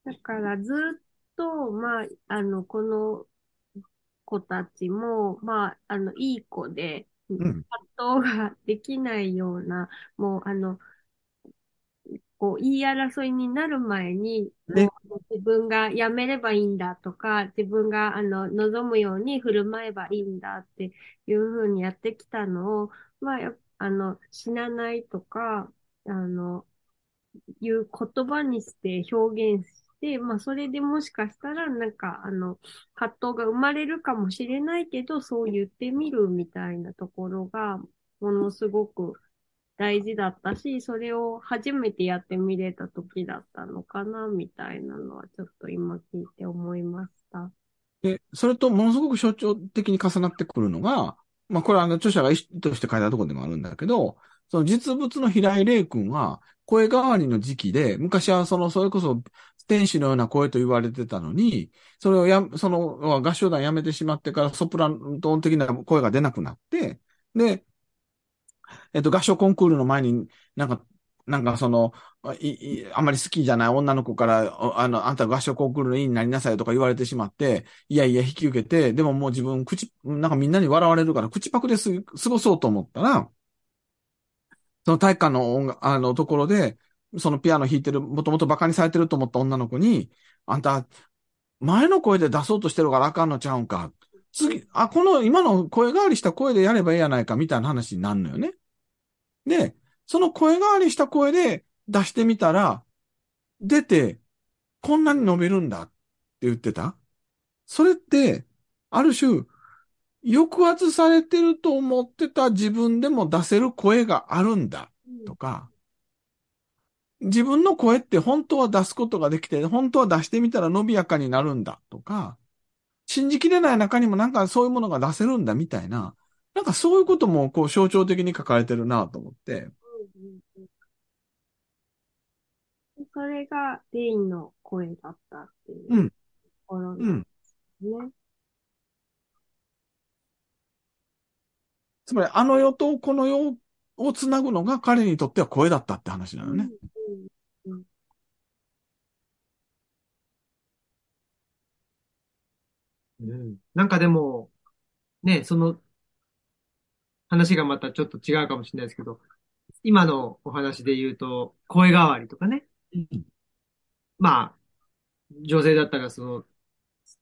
Speaker 2: だからずっと、まあ、あの、この子たちも、まあ、あの、いい子で、
Speaker 3: うん。
Speaker 2: 葛藤ができないような、もう、あの、こう、言い争いになる前に、
Speaker 3: ね。
Speaker 2: 自分がやめればいいんだとか、自分が、あの、望むように振る舞えばいいんだっていうふうにやってきたのを、まあ、やあの、死なないとか、あの、いう言葉にして表現して、まあ、それでもしかしたら、なんか、あの、葛藤が生まれるかもしれないけど、そう言ってみるみたいなところが、ものすごく大事だったし、それを初めてやってみれた時だったのかな、みたいなのは、ちょっと今聞いて思いました。
Speaker 3: で、それとものすごく象徴的に重なってくるのが、まあこれはあの著者が意思として書いたところでもあるんだけど、その実物の平井玲君は声変わりの時期で、昔はその、それこそ天使のような声と言われてたのに、それをや、その合唱団辞めてしまってからソプラノ的な声が出なくなって、で、えっと、合唱コンクールの前になんか、なんかその、い、い、あまり好きじゃない女の子から、あの、あんた合唱コンクールの委員になりなさいとか言われてしまって、いやいや引き受けて、でももう自分口、なんかみんなに笑われるから口パクです過ごそうと思ったら、その体育館の音楽、あの、ところで、そのピアノ弾いてる、もともと馬鹿にされてると思った女の子に、あんた、前の声で出そうとしてるからあかんのちゃうんか。次、あ、この今の声変わりした声でやればいいやないかみたいな話になるのよね。で、その声変わりした声で出してみたら、出て、こんなに伸びるんだって言ってた。それって、ある種、抑圧されてると思ってた自分でも出せる声があるんだとか、自分の声って本当は出すことができて、本当は出してみたら伸びやかになるんだとか、信じきれない中にもなんかそういうものが出せるんだみたいな、なんかそういうこともこう象徴的に書かれてるなと思って、
Speaker 2: それがレインの声だったっていう
Speaker 3: うん
Speaker 2: ところ
Speaker 3: う
Speaker 2: なん
Speaker 3: ん。
Speaker 2: ですね。
Speaker 3: つまりあの世とこの世をつなぐのが彼にとっては声だったって話なのね。
Speaker 1: うんなんかでも、ね、その話がまたちょっと違うかもしれないですけど、今のお話で言うと、声変わりとかね。まあ、女性だったらその、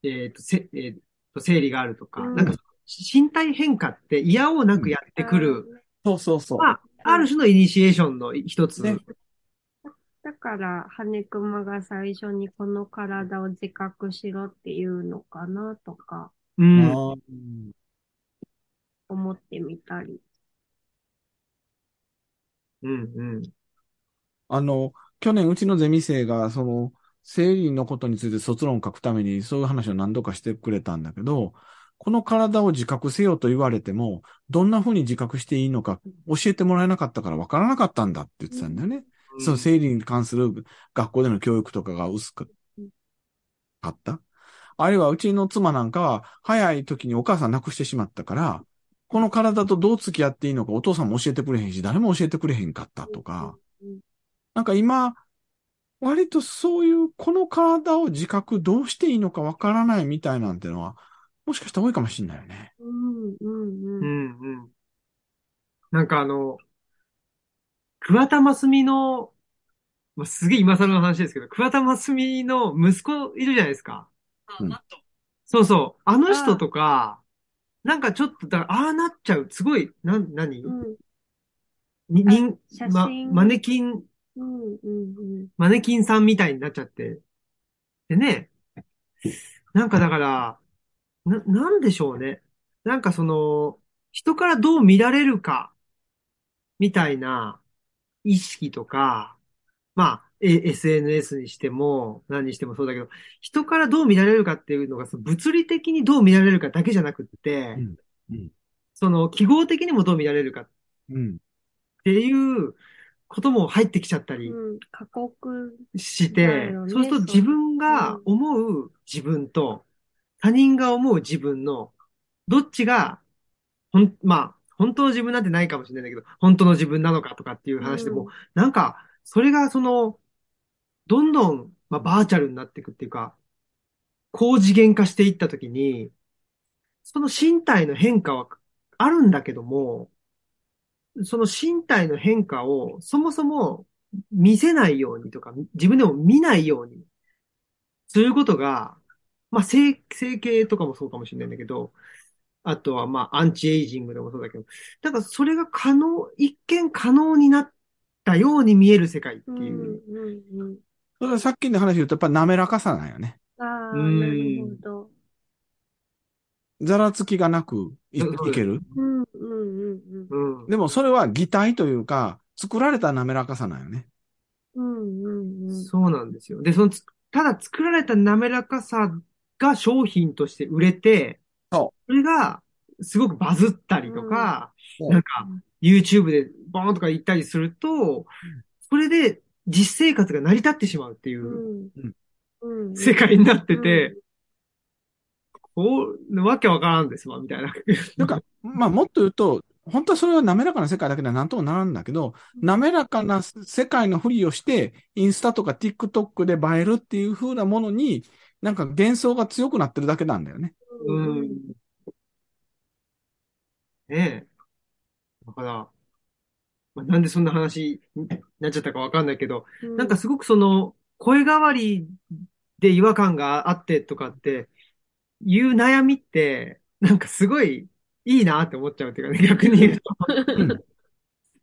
Speaker 1: えっと、せ、えっと、生理があるとか、
Speaker 2: うん
Speaker 1: なんか身体変化って嫌をなくやってくる、
Speaker 3: そうそうそう。
Speaker 1: まあ、ある種のイニシエーションの一つ。
Speaker 3: ね
Speaker 2: だから、羽熊が最初にこの体を自覚しろっていうのかなとか
Speaker 1: うん。
Speaker 3: あー
Speaker 2: 思ってみたり。
Speaker 1: うん、うん。
Speaker 3: あの、去年うちのゼミ生が、その、生理のことについて卒論を書くために、そういう話を何度かしてくれたんだけど、この体を自覚せよと言われても、どんな風に自覚していいのか教えてもらえなかったから分からなかったんだって言ってたんだよね。その生理に関する学校での教育とかが薄かった？あるいはうちの妻なんかは、早い時にお母さん亡くしてしまったから、この体とどう付き合っていいのかお父さんも教えてくれへんし、誰も教えてくれへんかったとか、なんか今、割とそういう、この体を自覚どうしていいのかわからないみたいなんてのは、もしかしたら多いかもしれないよね。
Speaker 2: うん、うん、
Speaker 1: う
Speaker 2: うん。
Speaker 1: ん、うん。なんかあの、桑田真澄の、まあ、すげえ今更の話ですけど、桑田真澄の息子いるじゃないですか。
Speaker 4: あ、
Speaker 3: うん
Speaker 4: マット。
Speaker 1: そうそう。あの人とか、なんかちょっと、だから、ああなっちゃう。すごい、なん、何？
Speaker 2: うん、
Speaker 1: に、にま、
Speaker 2: 真
Speaker 1: マネキン、
Speaker 2: うん、うん、
Speaker 1: マネキンさんみたいになっちゃって。でね、なんかだから、な、なんでしょうね。なんかその、人からどう見られるか、みたいな意識とか、まあ、え SNS にしても、何にしてもそうだけど、人からどう見られるかっていうのが、その物理的にどう見られるかだけじゃなくって、
Speaker 3: うんうん
Speaker 1: その記号的にもどう見られるかっ
Speaker 3: うん。
Speaker 1: ていうことも入ってきちゃったり
Speaker 2: うん、過酷。
Speaker 1: して、
Speaker 2: ね
Speaker 1: そうすると自分が思う自分と他人が思う自分のどっちが、ほん、まあ、本当の自分なんてないかもしれないんだけど、本当の自分なのかとかっていう話でも、なんか、それがその、どんどん、まあ、バーチャルになっていくっていうか、高次元化していったときに、その身体の変化はあるんだけども、その身体の変化をそもそも見せないようにとか、自分でも見ないようにすることが、まあ、整、整形とかもそうかもしれないんだけど、あとはまあ、アンチエイジングでもそうだけど、だからそれが可能、一見可能になったように見える世界って
Speaker 2: うん、
Speaker 1: いう。
Speaker 2: うん、うん。
Speaker 3: それはさっきの話言うと、やっぱ滑らかさなんよね。
Speaker 2: ああ、
Speaker 1: うん
Speaker 2: なるほど。
Speaker 3: ざらつきがなくいける？
Speaker 2: うん、うん、うん、うん。
Speaker 1: うん。
Speaker 3: でもそれは擬態というか、作られた滑らかさなんよね。
Speaker 2: うん、うん、うん。
Speaker 1: そうなんですよ。で、そのつ、ただ作られた滑らかさが商品として売れて、
Speaker 3: そ
Speaker 1: それがすごくバズったりとか、
Speaker 3: うん。
Speaker 1: なんか YouTube でボーンとか言ったりすると、それで実生活が成り立ってしまうっていう
Speaker 2: うん、うん。
Speaker 1: 世界になってて、こう、わけわからんですわ、みたいな。
Speaker 3: なんか、まあもっと言うと、本当はそれは滑らかな世界だけではなんともならんだけど、滑らかな世界のふりをして、インスタとか TikTok で映えるっていう風なものに、なんか幻想が強くなってるだけなんだよね。
Speaker 1: うん。ねえ。だから、まあ、なんでそんな話になっちゃったかわかんないけど、
Speaker 2: うん、
Speaker 1: なんかすごくその、声変わりで違和感があってとかって、いう悩みって、なんかすごいいいなって思っちゃうっていうかね、逆に言うと。
Speaker 3: うん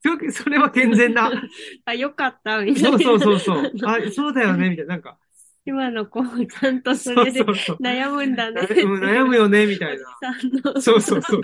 Speaker 1: すごくそれは健全な。
Speaker 2: あ、よかった、みたいな。
Speaker 1: そうそうそうそう。あ、そうだよね、みたいな。なんか、
Speaker 2: 今の子もちゃんとそれで。悩むんだね。
Speaker 1: うん悩むよね、みたいな。そうそうそう。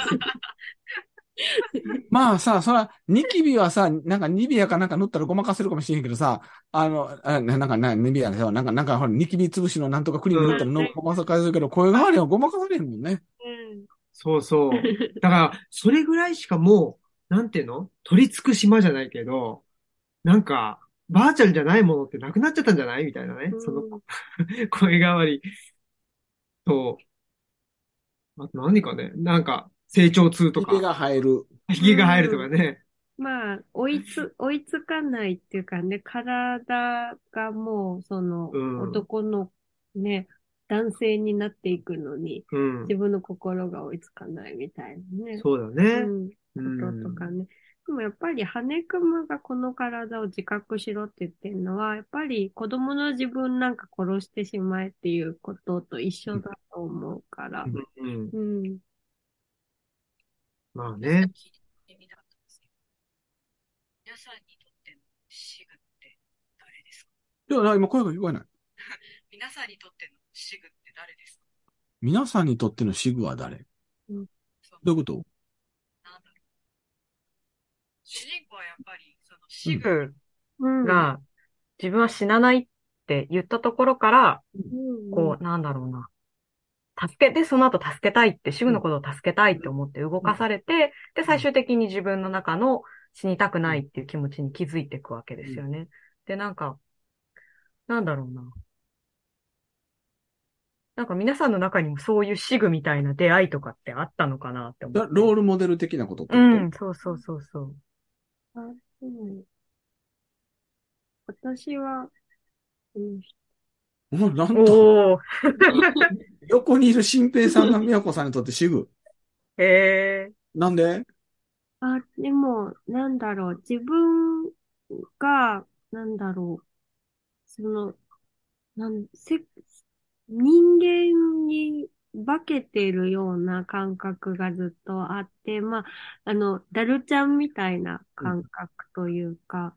Speaker 3: まあさ、そら、ニキビはさ、なんかニビアかなんか塗ったらごまかせるかもしれんけどさ、あの、あなんかな、ニビアでさ、なんか、なんかほら、ニキビ潰しのなんとかクリーム塗ったらのごまかせるけど、声変わりはごまかされへんもんね。
Speaker 2: うん
Speaker 1: そうそう。だから、それぐらいしかもう、なんていうの？取り付く島じゃないけど、なんか、バーチャルじゃないものってなくなっちゃったんじゃない？みたいなね。その、声変わりと、あと何かね、なんか、成長痛と
Speaker 3: 髭
Speaker 1: か、
Speaker 3: が生える。
Speaker 1: 髭が入るとかね。
Speaker 2: まあ、追いつ、追いつかないっていうかね、体がもう、その、
Speaker 1: うん
Speaker 2: 男のね、男性になっていくのに、
Speaker 1: うん。
Speaker 2: 自分の心が追いつかないみたいなね。
Speaker 1: そうだね。
Speaker 2: うん、こととかね。でもやっぱり、羽根熊がこの体を自覚しろって言ってるのは、やっぱり子供の自分なんか殺してしまえっていうことと一緒だと思うから。
Speaker 1: うん。
Speaker 2: うん。
Speaker 1: まあね。
Speaker 4: 聞いてみたかったんですけど、皆さんにとってのシグって誰ですか？
Speaker 3: いや、今声が聞こえない。
Speaker 4: 皆さんにとってのシグって誰ですか？
Speaker 3: 皆さんにとってのシグは誰？
Speaker 4: そう
Speaker 3: どういうこと？
Speaker 4: 主人公はやっぱり、そのシ
Speaker 5: シ
Speaker 4: グ。
Speaker 5: が自分は死なないって言ったところから、
Speaker 2: うん、
Speaker 5: こう、なんだろうな。助けて、その後助けたいって、シグのことを助けたいって思って動かされて、で、最終的に自分の中の死にたくないっていう気持ちに気づいていくわけですよね。で、なんか、なんだろうな。なんか皆さんの中にもそういうシグみたいな出会いとかってあったのかなって思って。
Speaker 3: だロールモデル的なことってこと？
Speaker 5: うん、そうそうそうそう。
Speaker 2: うん私は、うん、
Speaker 3: おなんと、
Speaker 5: おー。
Speaker 3: 横にいる新平さんが宮子さんにとってシグ。
Speaker 5: へえ。
Speaker 3: なんで？
Speaker 2: あ、でも、なんだろう、自分が、なんだろう、その、なん、せ、人間に化けてるような感覚がずっとあって、まあ、あの、ダルちゃんみたいな感覚というか、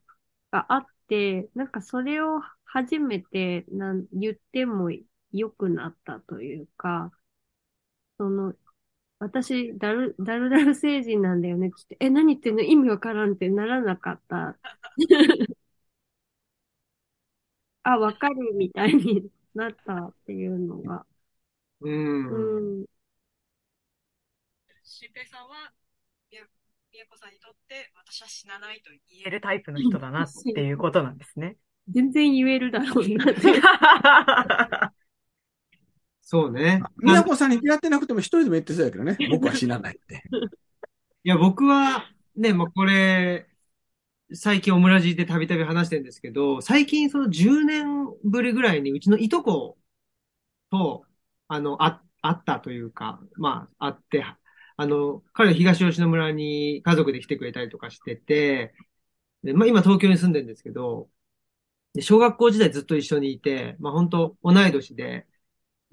Speaker 2: があって、なんかそれを初めて、なん、言っても良くなったというか、その、私、ダル、ダルダル星人なんだよねってって、え、何言ってんの？意味わからんってならなかった。あ、わかるみたいになったっていうのが。
Speaker 1: うん。
Speaker 2: うん。
Speaker 4: 新平さんは、みや、みやこさんにとって、私は死なないと言
Speaker 5: 言えるタイプの人だなっていうことなんですね。
Speaker 2: 全然言えるだろうなって。
Speaker 1: そうね。
Speaker 3: みなこさんに出会ってなくても一人でも言ってそうやけどね。僕は死なないって。
Speaker 1: いや、僕は、ね、もうこれ、最近オムラジでたびたび話してるんですけど、最近その10年ぶりぐらいにうちのいとこと、あの、あ、会ったというか、まあ、会って、あの、彼は東吉野村に家族で来てくれたりとかしてて、で、まあ今東京に住んでるんですけど、で小学校時代ずっと一緒にいて、まあ本当同い年で、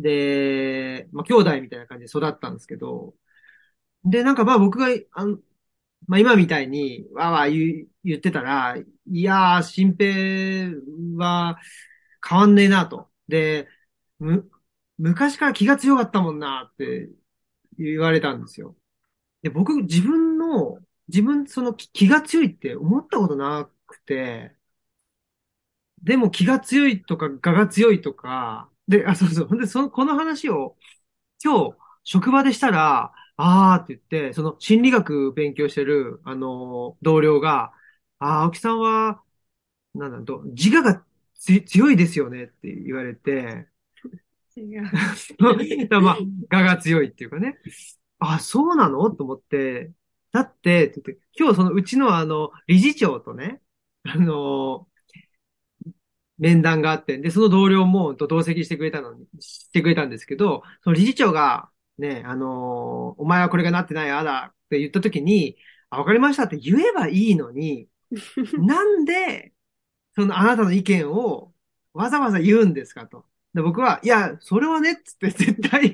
Speaker 1: で、まあ兄弟みたいな感じで育ったんですけど、で、なんかまあ僕が、あの、まあ今みたいに、わーわー言言ってたら、いやー、新平は変わんねえなと。で、昔から気が強かったもんなって言われたんですよ。で、僕自分の、自分その気が強いって思ったことなくて、でも気が強いとか、我が強いとか、で、あ、そうそう。ほんで、その、この話を今日、職場でしたら、あーって言って、その心理学勉強してる、あの、同僚が、あー、青木さんは、なんだと、自我が強いですよねって言われて、
Speaker 2: 違う。
Speaker 1: だからまあ、我が強いっていうかね。あ、そうなの？と思って、だって、今日そのうちのあの、理事長とね、あの、面談があって、で、その同僚もと同席してくれたのに、してくれたんですけど、その理事長が、ね、あのお前はこれがなってない、ああだって言った時に、あ、わかりましたって言えばいいのに、なんで、そのあなたの意見をわざわざ言うんですかと。で僕は、いや、それはね、つって絶対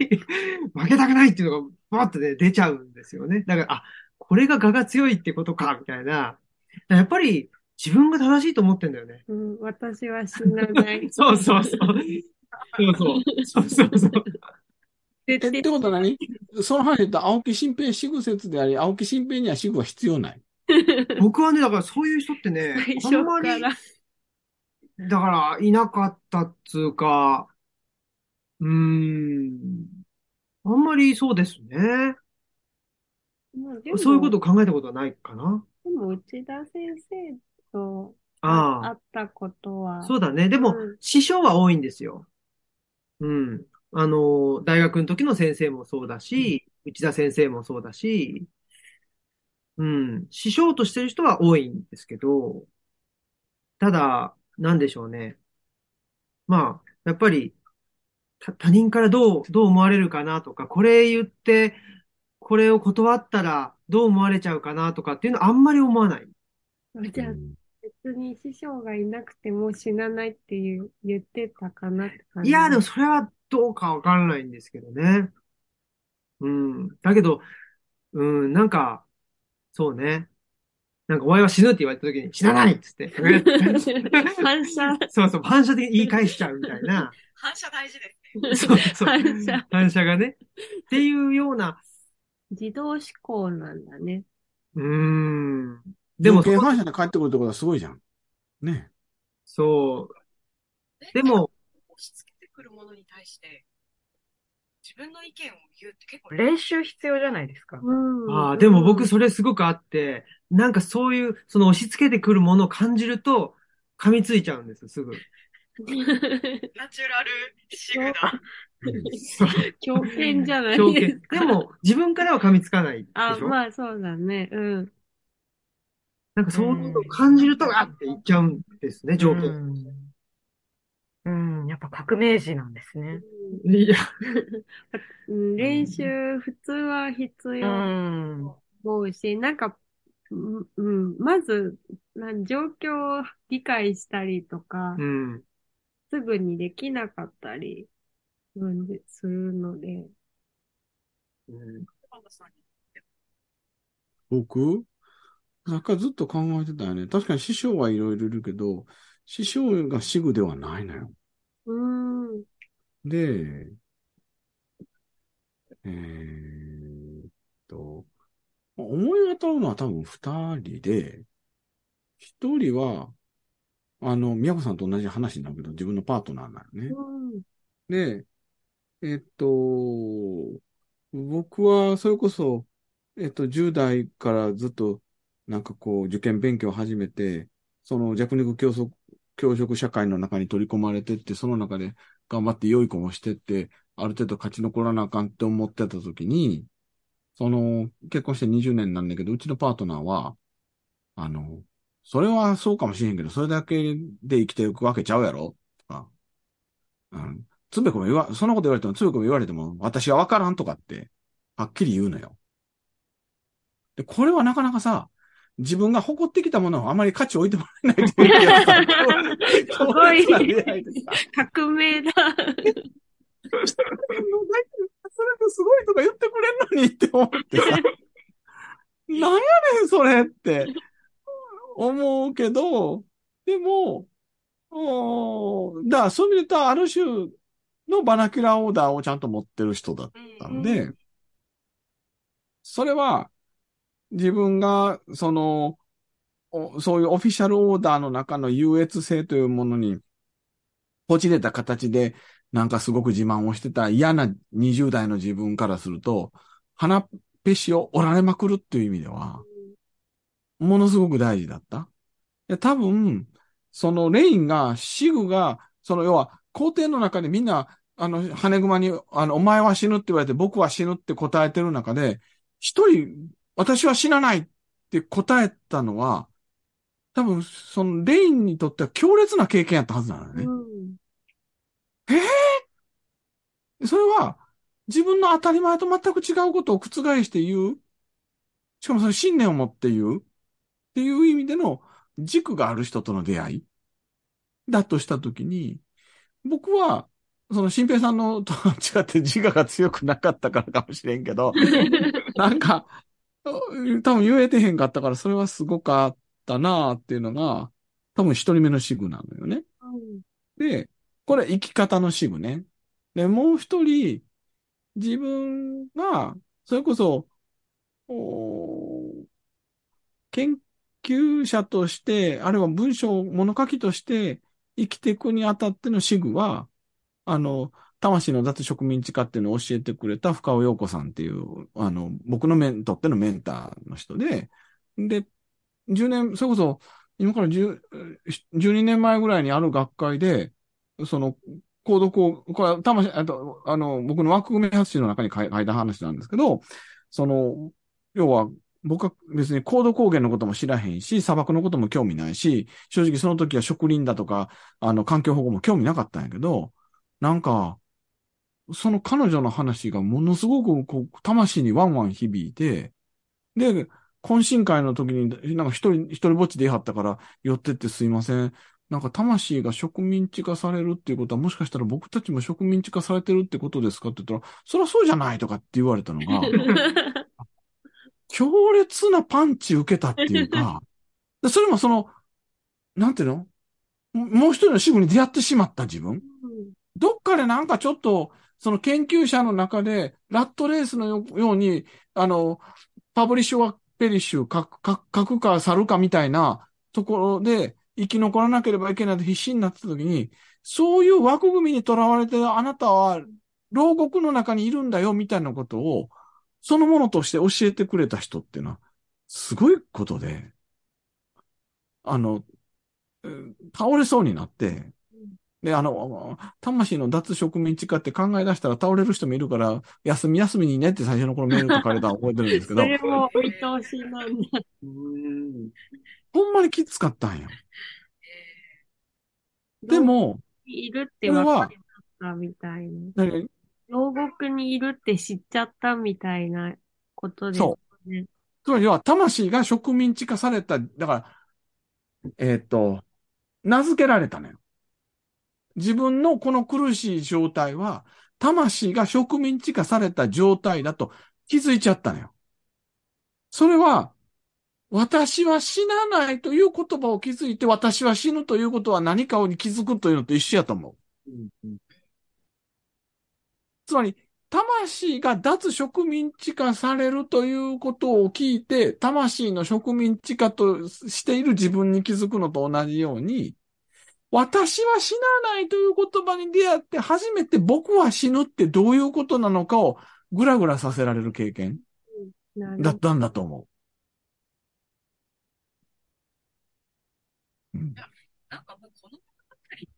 Speaker 1: 負けたくないっていうのが、バーってね、出ちゃうんですよね。だから、あ、これが我が強いってことか、みたいな。やっぱり、自分が正しいと思ってんだよね。
Speaker 2: うん、私は死なない。
Speaker 1: そうそうそう。そうそう。そうそうそう。
Speaker 3: え、ってことは何？その話で言ったら青木新平死後説であり、青木新平には死後は必要ない。
Speaker 1: 僕はね、だからそういう人ってね、
Speaker 2: 最
Speaker 1: あんまり。だから、いなかったっつうか、うーん、あんまりそうですね。
Speaker 2: まあでも
Speaker 1: そういうことを考えたことはないかな。
Speaker 2: でも、内田先生と
Speaker 1: ああ
Speaker 2: 会ったことは。
Speaker 1: そうだね。でも
Speaker 2: うん、
Speaker 1: 師匠は多いんですよ。うん。あの、大学の時の先生もそうだし、内田先生もそうだし、うん。師匠としてる人は多いんですけど、ただ、なんでしょうね。まあ、やっぱり、た他人からどう、どう思われるかなとか、これ言って、これを断ったらどう思われちゃうかなとかっていうのはあんまり思わない。
Speaker 2: じゃあ、別に師匠がいなくても死なないっていう言ってたかなって感じ。
Speaker 1: いや、でもそれはどうかわからないんですけどね。うん。だけど、うん、なんか、そうね。なんか、お前は死ぬって言われた時に、死なないっつって。
Speaker 2: 反射、
Speaker 1: そうそう、反射的に言い返しちゃうみたいな。
Speaker 4: 反射大事ですね。
Speaker 1: そうそう。
Speaker 2: 反射。
Speaker 1: 反射がね。っていうような、
Speaker 2: 自動思考なんだね。
Speaker 1: うーん。
Speaker 3: でも、
Speaker 1: でも、
Speaker 3: 原反射で帰ってくるってことはすごいじゃん。ね。
Speaker 1: そう。でも、
Speaker 4: 押し付けてくるものに対して、自分の意見を言うって結構
Speaker 5: 練習必要じゃないですか。
Speaker 2: うん。
Speaker 1: ああ、でも僕それすごくあって、なんかそういう、その押し付けてくるものを感じると、噛みついちゃうんです、すぐ。
Speaker 4: ナチュラルシグだ。
Speaker 1: そう
Speaker 2: 狂犬じゃないですか。
Speaker 1: でも、自分からは噛みつかないで
Speaker 2: あ、
Speaker 1: しょ？
Speaker 2: まあそうだね。うん。
Speaker 1: なんかそういうことを感じると、あって言っちゃうんですね、条
Speaker 5: う
Speaker 1: 件。
Speaker 5: ん。うん、やっぱ革命児なんですね。
Speaker 1: いや、
Speaker 2: うん練習、普通は必
Speaker 5: う
Speaker 2: 要
Speaker 5: ん。
Speaker 2: 思うし、なんか、うん、うんまず、なん状況を理解したりとか、
Speaker 1: うん。
Speaker 2: すぐにできなかったり、うんでするので、
Speaker 1: うん
Speaker 3: 僕？さっきからずっと考えてたよね。確かに師匠はいろいろいるけど、師匠が死後ではないのよ。
Speaker 2: うーん、
Speaker 3: で、えーっと、思い当たるのは多分二人で、一人は、あの、宮子さんと同じ話になるけど、自分のパートナーなのね。
Speaker 2: うん。
Speaker 3: で、えっと、僕はそれこそ、えっと、10代からずっと、なんかこう、受験勉強を始めて、その弱肉強食、教職社会の中に取り込まれてって、その中で頑張って良い子もしてって、ある程度勝ち残らなあかんって思ってた時に、その、結婚して20年なんだけど、うちのパートナーは、あの、それはそうかもしれんけど、それだけで生きていくわけちゃうやろ？とか、うん。つべこも言わ、そんなこと言われても、つべこも言われても、私はわからんとかって、はっきり言うのよ。で、これはなかなかさ、自分が誇ってきたものをあまり価値を置いてもらえないという。
Speaker 2: すごい革命だ。
Speaker 3: それですごいとか言って。くれんのにって。思って。さ、なんやねんそれって。思うけど、でも、おーだからそういう意味で言ったらある種のバナキュラーオーダーをちゃんと持ってる人だったんで、それは自分がその、そういうオフィシャルオーダーの中の優越性というものに、こじれた形でなんかすごく自慢をしてた嫌な20代の自分からすると、鼻っぺしを折られまくるっていう意味では、ものすごく大事だった。多分、そのレインが、シグが、その要は、皇帝の中でみんな、あの、羽熊に、あの、お前は死ぬって言われて、僕は死ぬって答えてる中で、一人、私は死なないって答えたのは、多分、そのレインにとっては強烈な経験やったはずなのよね。
Speaker 2: うん。
Speaker 3: それは、自分の当たり前と全く違うことを覆して言う？しかもその信念を持って言う？っていう意味での軸がある人との出会い？だとしたときに、僕は、その新平さんのと違って自我が強くなかったからかもしれんけど、なんか、多分言えてへんかったから、それはすごかったなっていうのが、多分一人目のシグなのよね。で、これ生き方の支部ね。で、もう一人、自分が、それこそ、研究者として、あるいは文章、物書きとして生きていくにあたっての支部は、あの、魂の脱植民地化っていうのを教えてくれた深尾陽子さんっていう、あの、僕のメン、とってのメンターの人で、で、10年、それこそ、今から10 12年前ぐらいにある学会で、その、コードこ、れは魂、あと、あの、僕の枠組み発信の中に書いた話なんですけど、その、要は、僕は別にコード高原のことも知らへんし、砂漠のことも興味ないし、正直その時は植林だとか、あの、環境保護も興味なかったんやけど、なんか、その彼女の話がものすごくこう、魂にワンワン響いて、で、懇親会の時に、なんか一人、一人ぼっちで言い張ったから、寄ってってすいません。なんか魂が植民地化されるっていうことは、もしかしたら僕たちも植民地化されてるってことですかって言ったら、そりゃそうじゃないとかって言われたのが、強烈なパンチ受けたっていうか、でそれもその、なんていうの？ももう一人の支部に出会ってしまった自分。どっかでなんかちょっと、その研究者の中で、ラットレースのように、あの、パブリッシュはペリッシュ、書く書くか去るかみたいなところで生き残らなければいけないと必死になってた時に、そういう枠組みにとらわれてあなたは牢獄の中にいるんだよみたいなことを、そのものとして教えてくれた人っていうのは、すごいことで、あの、倒れそうになって、で、あの、魂の脱植民地化って考え出したら倒れる人もいるから、休み休みにねって最初の頃メール書かれたの覚えてるんですけ
Speaker 2: そ
Speaker 3: ど、
Speaker 2: れもお見通しなんだ。
Speaker 1: うん。
Speaker 3: ほんまにきつかったんよ。でも、
Speaker 2: いるって分かったみたいな。
Speaker 3: 何？
Speaker 2: 牢獄にいるって知っちゃったみたいなことです
Speaker 3: そ
Speaker 2: ね。
Speaker 3: つまりは魂が植民地化された、だから、えーっと、名付けられたのよ。自分のこの苦しい状態は、魂が植民地化された状態だと気づいちゃったのよ。それは、私は死なないという言葉を気づいて、私は死ぬということは何かに気づくというのと一緒やと思う。つまり、魂が脱植民地化されるということを聞いて、魂の植民地化としている自分に気づくのと同じように、私は死なないという言葉に出会って初めて僕は死ぬってどういうことなのかをぐらぐらさせられる経験だったんだと思う。うん。
Speaker 4: なんかもうこの物語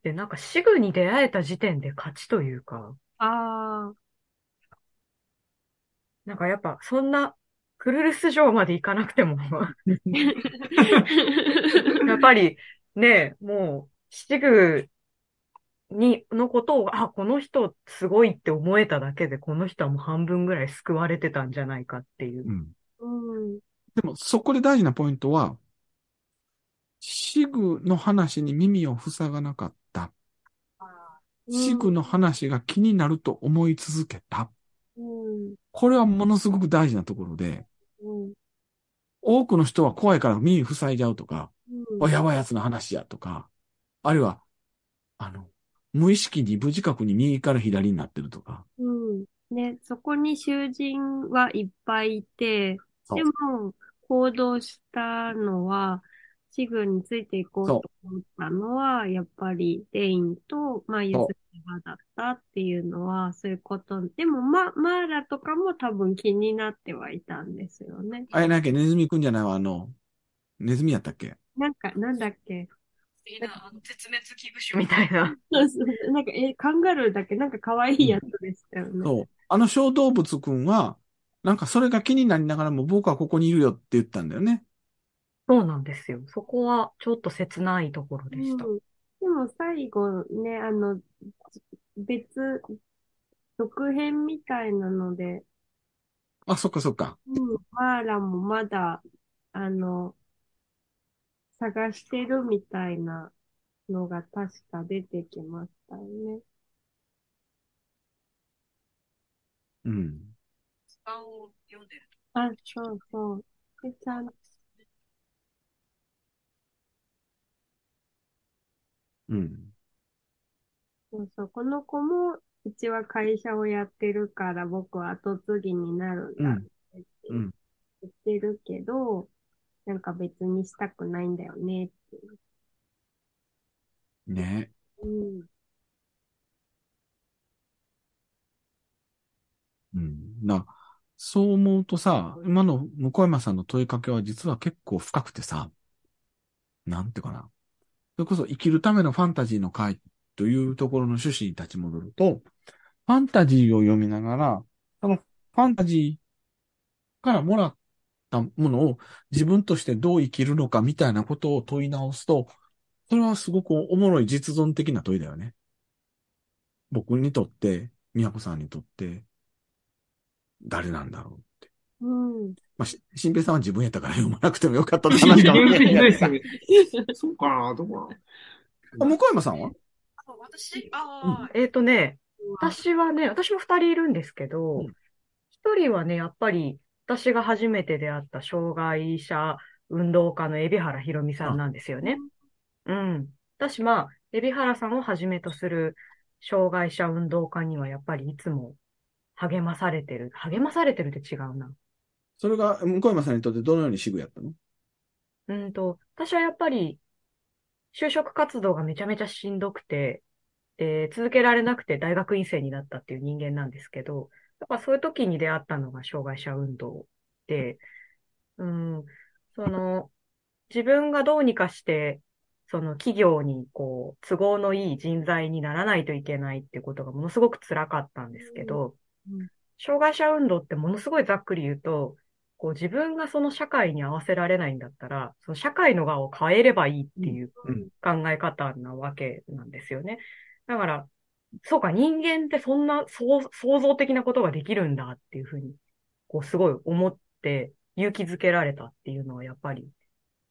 Speaker 5: で、なんか死具に出会えた時点で勝ちというか、
Speaker 2: ああ、
Speaker 5: なんかやっぱそんなクルルス城まで行かなくても、やっぱりね、もう死具に、のことを、あ、この人すごいって思えただけで、この人はもう半分ぐらい救われてたんじゃないかっていう
Speaker 3: う。ん
Speaker 2: うん。
Speaker 3: でも、そこで大事なポイントは、死具の話に耳を塞がなかった。死具の話が気になると思い続けた。
Speaker 2: うん。
Speaker 3: これはものすごく大事なところで、
Speaker 2: うん。
Speaker 3: 多くの人は怖いから耳塞いじゃうとか、
Speaker 2: うん。
Speaker 3: あやばいやつの話やとか、あるいは、あの、無意識に無自覚に右から左になってるとか。
Speaker 2: うん。ね、そこに囚人はいっぱいいて、
Speaker 3: そう
Speaker 2: でも、行動したのは、シグについていこうと思ったのは、やっぱりレインと、まあ、ユズキバだったっていうのは、そういうこと。でも、ま、マーラとかも多分気になってはいたんですよね。
Speaker 3: あれなんやっけ、ネズミくんじゃないわ、あの、ネズミやったっけ？
Speaker 2: なんか、なんだっけ？
Speaker 4: いいな、あの、絶滅危惧種
Speaker 5: みたいな。
Speaker 2: そうそうなんか、え、カンガルーだっけなんか可愛いやつでしたよね。
Speaker 3: そう。あの小動物くんは、なんかそれが気になりながらも僕はここにいるよって言ったんだよね。
Speaker 5: そうなんですよ。そこはちょっと切ないところでした。
Speaker 2: うん。でも最後ね、あの、別、続編みたいなので、
Speaker 3: あ、そっかそっか。
Speaker 2: うん、マーラもまだ、あの、探してるみたいなのが確か出てきましたよね。
Speaker 3: うん。
Speaker 4: 図鑑を読んでる
Speaker 2: あ、そうそう。で、ちゃん、
Speaker 3: うん。
Speaker 2: そうそう。この子も、うちは会社をやってるから僕は後継ぎになるんだって
Speaker 3: うん。
Speaker 2: 言ってるけど、なんか別にしたくないんだよねっていう。
Speaker 3: ね
Speaker 2: うん。
Speaker 3: うん。な、そう思うとさ、今の向山さんの問いかけは実は結構深くてさ、なんていうかな。それこそ生きるためのファンタジーの会というところの趣旨に立ち戻ると、ファンタジーを読みながら、そのファンタジーからもらったものを自分としてどう生きるのかみたいなことを問い直すと、それはすごくおもろい実存的な問いだよね。僕にとって、宮子さんにとって、誰なんだろうって。
Speaker 2: うん。
Speaker 3: まあ、し、新平さんは自分やったから読まなくてもよかったって話かも。
Speaker 1: そうかな、どうか
Speaker 3: あ向山さんは？
Speaker 4: あ、私ああ、
Speaker 5: えっとね、私はね、私も二人いるんですけど
Speaker 3: うん、
Speaker 5: 一人はね、やっぱり私が初めて出会った障害者運動家の海老原ひろみさんなんですよね。うん。私、まあ、海老原さんをはじめとする障害者運動家にはやっぱりいつも励まされてる。励まされてるって違うな。
Speaker 3: それが向山さんにとってどのようにシグやったの？
Speaker 5: うんと、私はやっぱり、就職活動がめちゃめちゃしんどくて、で、続けられなくて大学院生になったっていう人間なんですけど、やっぱそういう時に出会ったのが障害者運動で、うん、その、自分がどうにかして、その企業にこう、都合のいい人材にならないといけないってことがものすごく辛かったんですけど
Speaker 2: うん、
Speaker 5: 障害者運動ってものすごいざっくり言うと、こう自分がその社会に合わせられないんだったら、その社会の側を変えればいいっていう
Speaker 3: うん
Speaker 5: 考え方なわけなんですよね。だから、そうか、人間ってそんな創創造的なことができるんだっていうふうに、こうすごい思って勇気づけられたっていうのはやっぱり、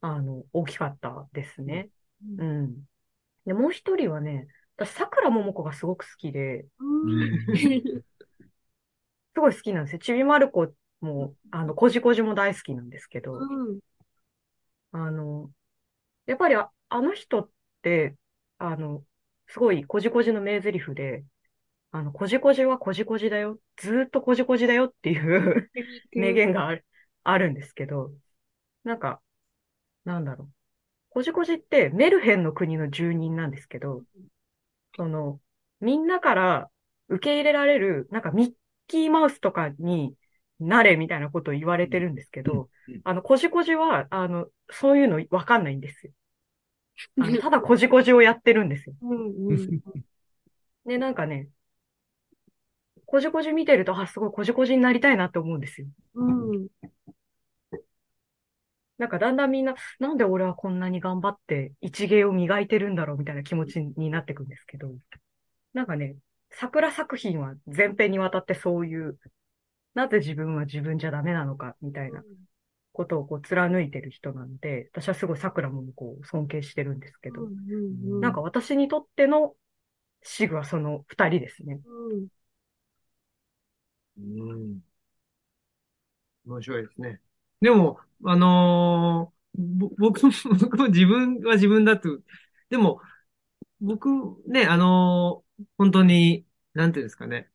Speaker 5: あの、大きかったですね。うん。で、もう一人はね、私、桜桃子がすごく好きで、
Speaker 2: うん。
Speaker 5: すごい好きなんですよ。ちびまる子も、あの、こじこじも大好きなんですけど、
Speaker 2: うん。
Speaker 5: あの、やっぱりあ、あの人って、あの、すごいこじこじの名台詞で、あの、こじこじはこじこじだよ。ずーっとこじこじだよっていう名言がある、あるんですけど、なんか、なんだろう。こじこじってメルヘンの国の住人なんですけど、その、みんなから受け入れられる、なんかミッキーマウスとかになれみたいなことを言われてるんですけどあの、こじこじは、あの、そういうのわかんないんですよ。ただこじこじをやってるんですよ。
Speaker 2: うんうん。
Speaker 5: で、なんかね、こじこじ見てると、あ、すごいこじこじになりたいなって思うんですよ。
Speaker 2: うん。
Speaker 5: なんかだんだんみんな、なんで俺はこんなに頑張って一芸を磨いてるんだろうみたいな気持ちになってくんですけど、なんかね、桜作品は全編にわたってそういう、なぜ自分は自分じゃダメなのかみたいなことをこう貫いてる人なんで、私はすごい桜もこう尊敬してるんですけど、
Speaker 2: うん
Speaker 5: なんか私にとってのシグはその二人ですね。
Speaker 2: うん
Speaker 1: うん。面白いですね。でも、あのーぼ僕も、僕も自分は自分だと、でも、僕ね、あのー本当に、なんていうんですかね。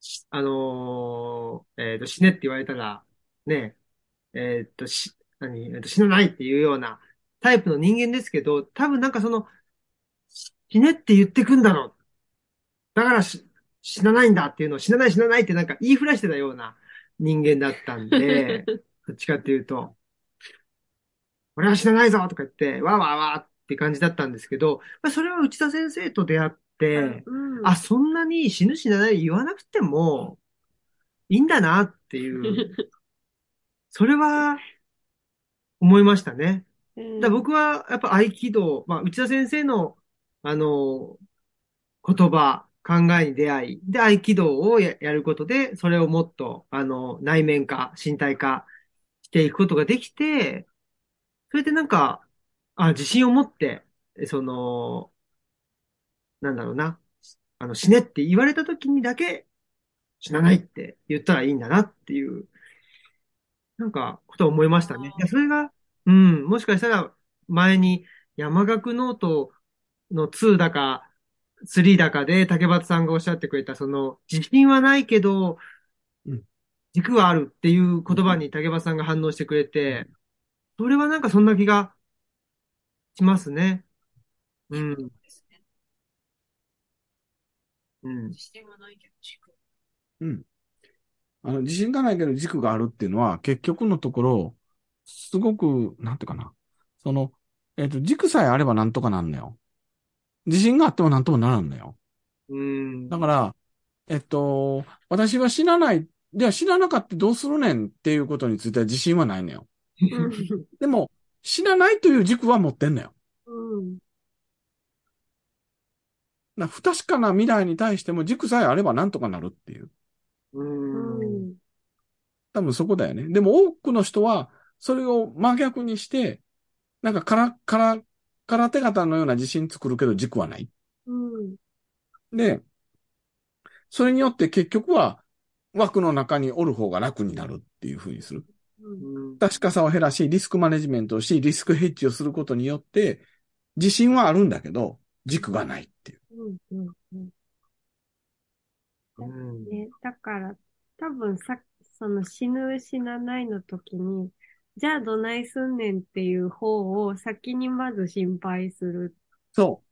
Speaker 1: しあのーえっと、死ねって言われたら、ね、えっと、し、何、えっと、死なないっていうようなタイプの人間ですけど、多分なんかその、死ねって言ってくんだろう。だからし、死なないんだっていうのを死なない死なないってなんか言いふらしてたような人間だったんで、どっちかっていうと、俺は死なないぞとか言って、わーわーわーって感じだったんですけど、まあ、それは内田先生と出会って、
Speaker 2: うん。
Speaker 1: あ、そんなに死ぬ死なない言わなくてもいいんだなっていう、それは思いましたね。
Speaker 2: うん
Speaker 1: だ僕はやっぱ合気道、まあ、内田先生の、あの、言葉、考えに出会い、で、合気道をや、やることで、それをもっと、あの、内面化、身体化していくことができて、それでなんか、あ、自信を持って、その、なんだろうな、あの、死ねって言われた時にだけ、死なないって言ったらいいんだなっていう、なんか、ことを思いましたね。いや、それが、うん、もしかしたら、前に山岳ノートの2だか、3だかで竹俣さんがおっしゃってくれた、その、自信はないけど
Speaker 3: うん、
Speaker 1: 軸はあるっていう言葉に竹俣さんが反応してくれて、それはなんかそんな気がしますね。うん。うん、
Speaker 4: 自信はないけど、軸。
Speaker 3: うん。あの、自信がないけど軸があるっていうのは、結局のところ、すごく、なんていうかな。その、えっと、軸さえあればなんとかなんのよ。自信があってもなんともならんのよ。
Speaker 1: うん、
Speaker 3: だから、えっと、私は死なない。じゃあ死ななかったどうするねんっていうことについては自信はないのよ。でも、死なないという軸は持ってんのよ。
Speaker 2: うん。
Speaker 3: だから不確かな未来に対しても軸さえあればなんとかなるっていう。
Speaker 1: う、
Speaker 2: うんん。
Speaker 3: 多分そこだよね。でも多くの人は、それを真逆にして、なんかから、から、空手型のような自信作るけど軸はない。
Speaker 2: うん。
Speaker 3: で、それによって結局は枠の中におる方が楽になるっていうふうにする。
Speaker 1: うん、
Speaker 3: 確かさを減らし、リスクマネジメントをし、リスクヘッジをすることによって、自信はあるんだけど、軸がないっていう。
Speaker 2: うん。うん。
Speaker 1: うん、
Speaker 2: ね、だから、多分さ、その死ぬ死なないの時に、じゃあどないすんねんっていう方を先にまず心配する。
Speaker 3: そ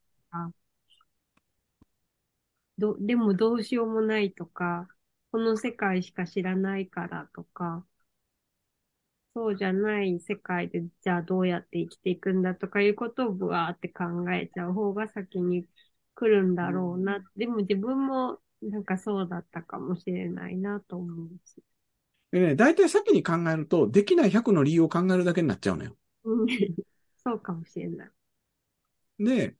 Speaker 2: ど、でもどうしようもないとか、この世界しか知らないからとか、そうじゃない世界でじゃあどうやって生きていくんだとかいうことをぶわーって考えちゃう方が先に来るんだろうな。でも自分もなんかそうだったかもしれないなと思うし。
Speaker 3: う。でね、大体先に考えると、できない100の理由を考えるだけになっちゃうのよ。
Speaker 2: うんそうかもしれない。
Speaker 3: で、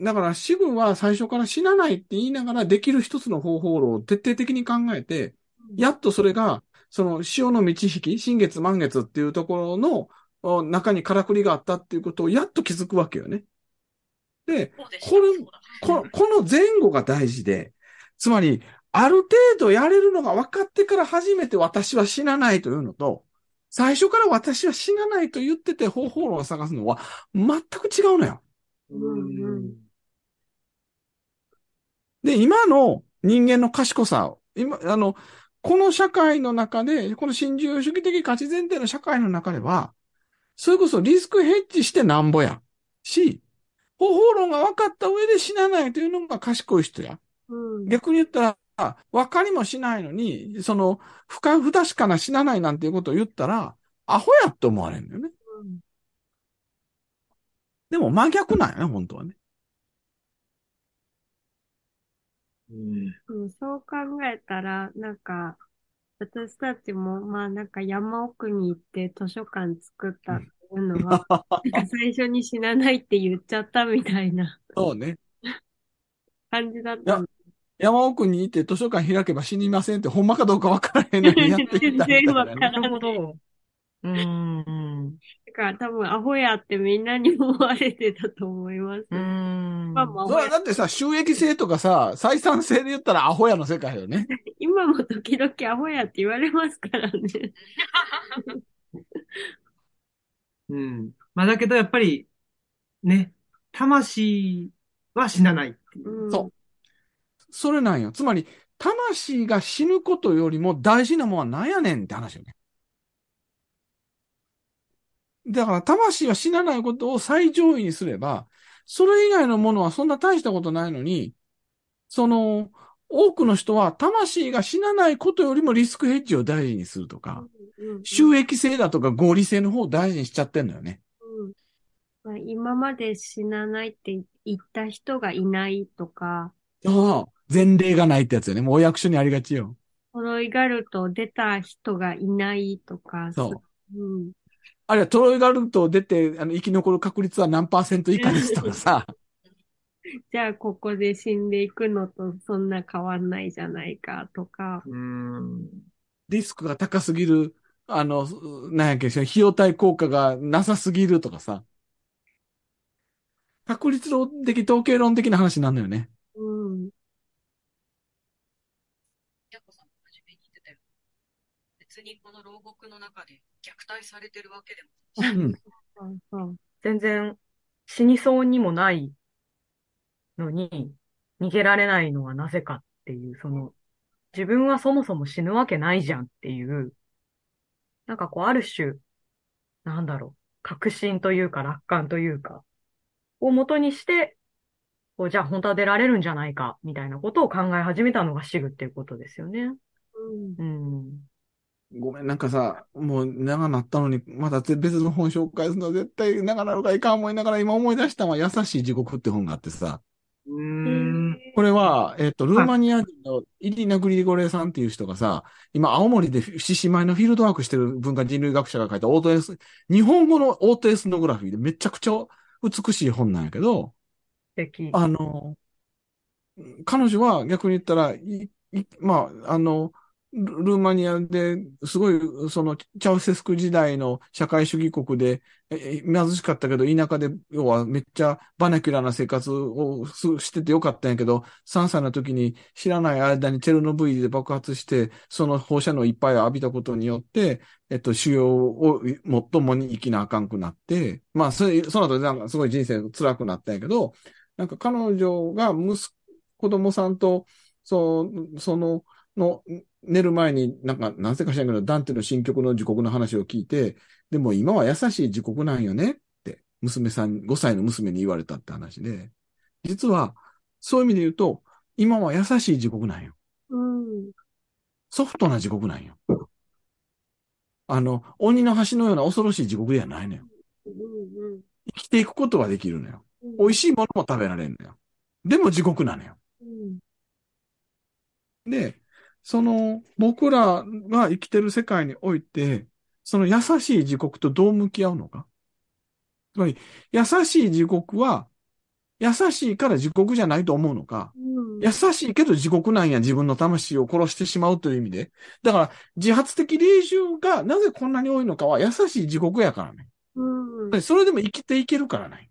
Speaker 3: だから、死後は最初から死なないって言いながらできる一つの方法論を徹底的に考えて、やっとそれが、その潮の満ち引き、新月満月っていうところのお中にからくりがあったっていうことをやっと気づくわけよね。で。これ
Speaker 4: そうだ
Speaker 3: ここの前後が大事で、つまり、ある程度やれるのが分かってから初めて私は死なないというのと、最初から私は死なないと言ってて方法論を探すのは全く違うのよ。
Speaker 1: うん、
Speaker 3: で、今の人間の賢さを、今、あの、この社会の中で、この新自由主義的価値前提の社会の中では、それこそリスクヘッジしてなんぼや。し、方法論が分かった上で死なないというのが賢い人や。
Speaker 2: うん。
Speaker 3: 逆に言ったら、分かりもしないのに、その、不可不確かな死なないなんていうことを言ったら、アホやって思われるんだよね。
Speaker 2: うん
Speaker 3: でも真逆なんやね、本当はね。
Speaker 1: うん。
Speaker 2: うんそう考えたら、なんか、私たちも、まあなんか山奥に行って図書館作ったっていうのは、なんか 最初に死なないって言っちゃったみたいな
Speaker 3: そうね。
Speaker 2: 感じだったん
Speaker 3: 山奥にいて図書館開けば死にませんって、ほんまかどうか分からへんのにやってみたみたいなね。
Speaker 5: うーん。
Speaker 2: だから多分アホやってみんなに思われてたと思います。
Speaker 5: うーん。
Speaker 2: まあまあ
Speaker 3: それはだってさ、収益性とかさ、採算性で言ったらアホやの世界よね。
Speaker 2: 今も時々アホやって言われますからね。
Speaker 1: うん。まあだけどやっぱり、ね、魂は死なない。う
Speaker 2: ん、
Speaker 3: そうそれなんよ。つまり、魂が死ぬことよりも大事なもんは何やねんって話よね。だから、魂は死なないことを最上位にすれば、それ以外のものはそんな大したことないのに、その、多くの人は魂が死なないことよりもリスクヘッジを大事にするとか、収益性だとか合理性の方を大事にしちゃってんのよね。
Speaker 2: 今まで死なないって言った人がいないとか、
Speaker 3: そう。前例がないってやつよね。もうお役所にありがちよ。
Speaker 2: トロイガルト出た人がいないとか、
Speaker 3: そう。
Speaker 2: う。うん。
Speaker 3: あるいはトロイガルト出て、あの、生き残る確率は何パーセント以下ですとかさ。
Speaker 2: じゃあここで死んでいくのとそんな変わんないじゃないかとか。
Speaker 1: うん。
Speaker 3: リスクが高すぎる、あの、なんやっけ、費用対効果がなさすぎるとかさ。確率論的、統計論的な話になるのよね。
Speaker 2: うん。
Speaker 4: ヤコさんも初めに言ってたよ。別にこの中で虐待されてるわけでもない。
Speaker 5: 全然死にそうにもないのに、逃げられないのはなぜかっていう、その、自分はそもそも死ぬわけないじゃんっていう、なんかこう、ある種、なんだろう、確信というか楽観というか、を元にして、こう、じゃあ本当は出られるんじゃないか、みたいなことを考え始めたのがシグっていうことですよね。
Speaker 2: うん。
Speaker 5: うん。
Speaker 3: ごめん、なんかさ、もう長なったのに、まだ別の本紹介するのは絶対長なるかいかん思いながら今思い出したのは優しい地獄って本があってさ。
Speaker 1: うん。
Speaker 3: これは、えっと、ルーマニア人のイリナ・グリゴレさんっていう人がさ、今、青森で獅子舞のフィールドワークしてる文化人類学者が書いたオートエス、日本語のオートエスノグラフィーでめちゃくちゃ美しい本なんやけど。あの、彼女は逆に言ったら、いいまあ、あの、ルーマニアですごい、その、チャウセスク時代の社会主義国で、貧しかったけど、田舎で、要はめっちゃバナキュラな生活をしててよかったんやけど、3歳の時に知らない間にチェルノブイリで爆発して、その放射能いっぱい浴びたことによって、えっと、腫瘍を最もに生きなあかんくなって、まあ、それ、その後なんかすごい人生辛くなったんやけど、なんか彼女が息子、子供さんと、そう、その、の、寝る前になんか、なぜか知らんけど、ダンテの新曲の時刻の話を聞いて、でも今は優しい時刻なんよねって、娘さん、5歳の娘に言われたって話で、実は、そういう意味で言うと、今は優しい時刻なんよ。
Speaker 2: うん。
Speaker 3: ソフトな時刻なんよ。あの、鬼の橋のような恐ろしい地獄ではないのよ。
Speaker 2: うん。
Speaker 3: 生きていくことはできるのよ。
Speaker 2: うん。
Speaker 3: 美味しいものも食べられるのよ。でも地獄なのよ。
Speaker 2: うん。
Speaker 3: で、その、僕らが生きてる世界において、その優しい地獄とどう向き合うのか？つまり、優しい地獄は、優しいから地獄じゃないと思うのか？
Speaker 2: うん
Speaker 3: 優しいけど地獄なんや自分の魂を殺してしまうという意味で。だから、自発的霊獣がなぜこんなに多いのかは優しい地獄やからね。
Speaker 2: うん。
Speaker 3: それでも生きていけるからね。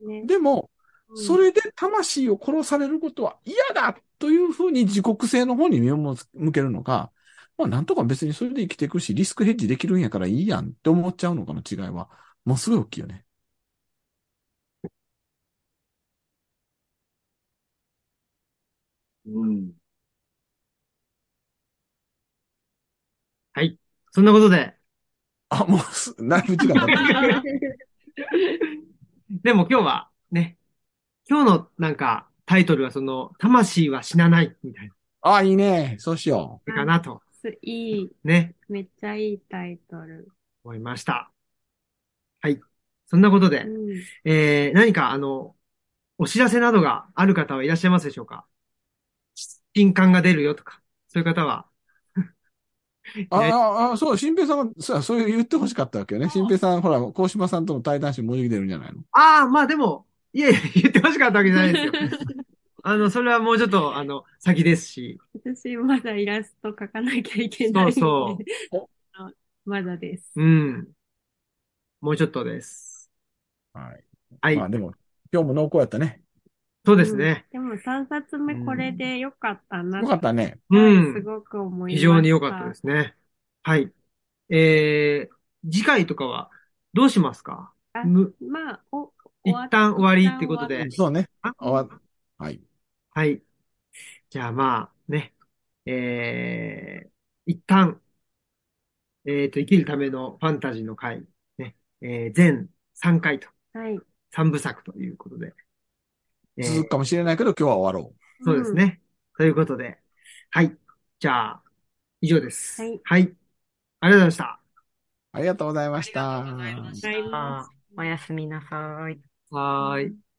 Speaker 2: ね。
Speaker 3: でも、
Speaker 2: うん
Speaker 3: それで魂を殺されることは嫌だというふうに自国性の方に身を向けるのか、まあなんとか別にそれで生きていくし、リスクヘッジできるんやからいいやんって思っちゃうのかの違いは、もうすごい大きいよね。
Speaker 1: うん。はい。そんなことで、
Speaker 3: あ、もうす、だいぶ時間経った。
Speaker 1: でも今日はね、今日のなんかタイトルはその、魂は死なないみたいな、
Speaker 3: あ、いいね。そうしよ
Speaker 1: かなと、
Speaker 2: すいい、
Speaker 1: ね、
Speaker 2: めっちゃいいタイトル。
Speaker 1: 思いました。はい。そんなことで、
Speaker 2: うん。
Speaker 1: えー、何かあの、お知らせなどがある方はいらっしゃいますでしょうか？新刊が出るよとか、そういう方は。
Speaker 3: う。あ、あ、あ、そう、新平さんが、そう、そういう言ってほしかったわけよね。新平さん、ほら、高島さんとの対談集もうじき出るんじゃないの？
Speaker 1: ああ、まあでも、いえいえ、言ってほしかったわけじゃないですよ。あの、それはもうちょっと、あの、先ですし。
Speaker 2: 私まだイラスト描かなきゃいけないので。
Speaker 1: そうそ
Speaker 2: あまだです。
Speaker 1: うん。もうちょっとです。
Speaker 3: はい。
Speaker 1: はい。
Speaker 3: まあでも、今日も濃厚やったね。
Speaker 1: そうですね。
Speaker 2: でも3冊目これでよかったな
Speaker 3: よかったね。
Speaker 1: う
Speaker 2: はい
Speaker 1: ん
Speaker 2: すごく思いま
Speaker 1: 非
Speaker 2: した。
Speaker 1: 常に良かったですね。はい。えー、次回とかはどうしますか？
Speaker 2: あ
Speaker 1: む
Speaker 2: まあ、お、
Speaker 1: 一旦終わりってことで。
Speaker 3: そうね。
Speaker 1: あ？
Speaker 3: 終わはい。
Speaker 1: はい。じゃあまあね、えー、一旦、えっと、生きるためのファンタジーの回、ね、えー、全3回と、
Speaker 2: はい。
Speaker 1: 3部作ということで。えー
Speaker 3: 続くかもしれないけど、今日は終わろ
Speaker 1: そうですね。ということで、はい。じゃあ、以上です。
Speaker 2: はい
Speaker 1: はい。ありがとうございました。
Speaker 3: う。ありがとうございました。
Speaker 4: ありがとうございました
Speaker 5: おやすみなさい。
Speaker 1: はーい。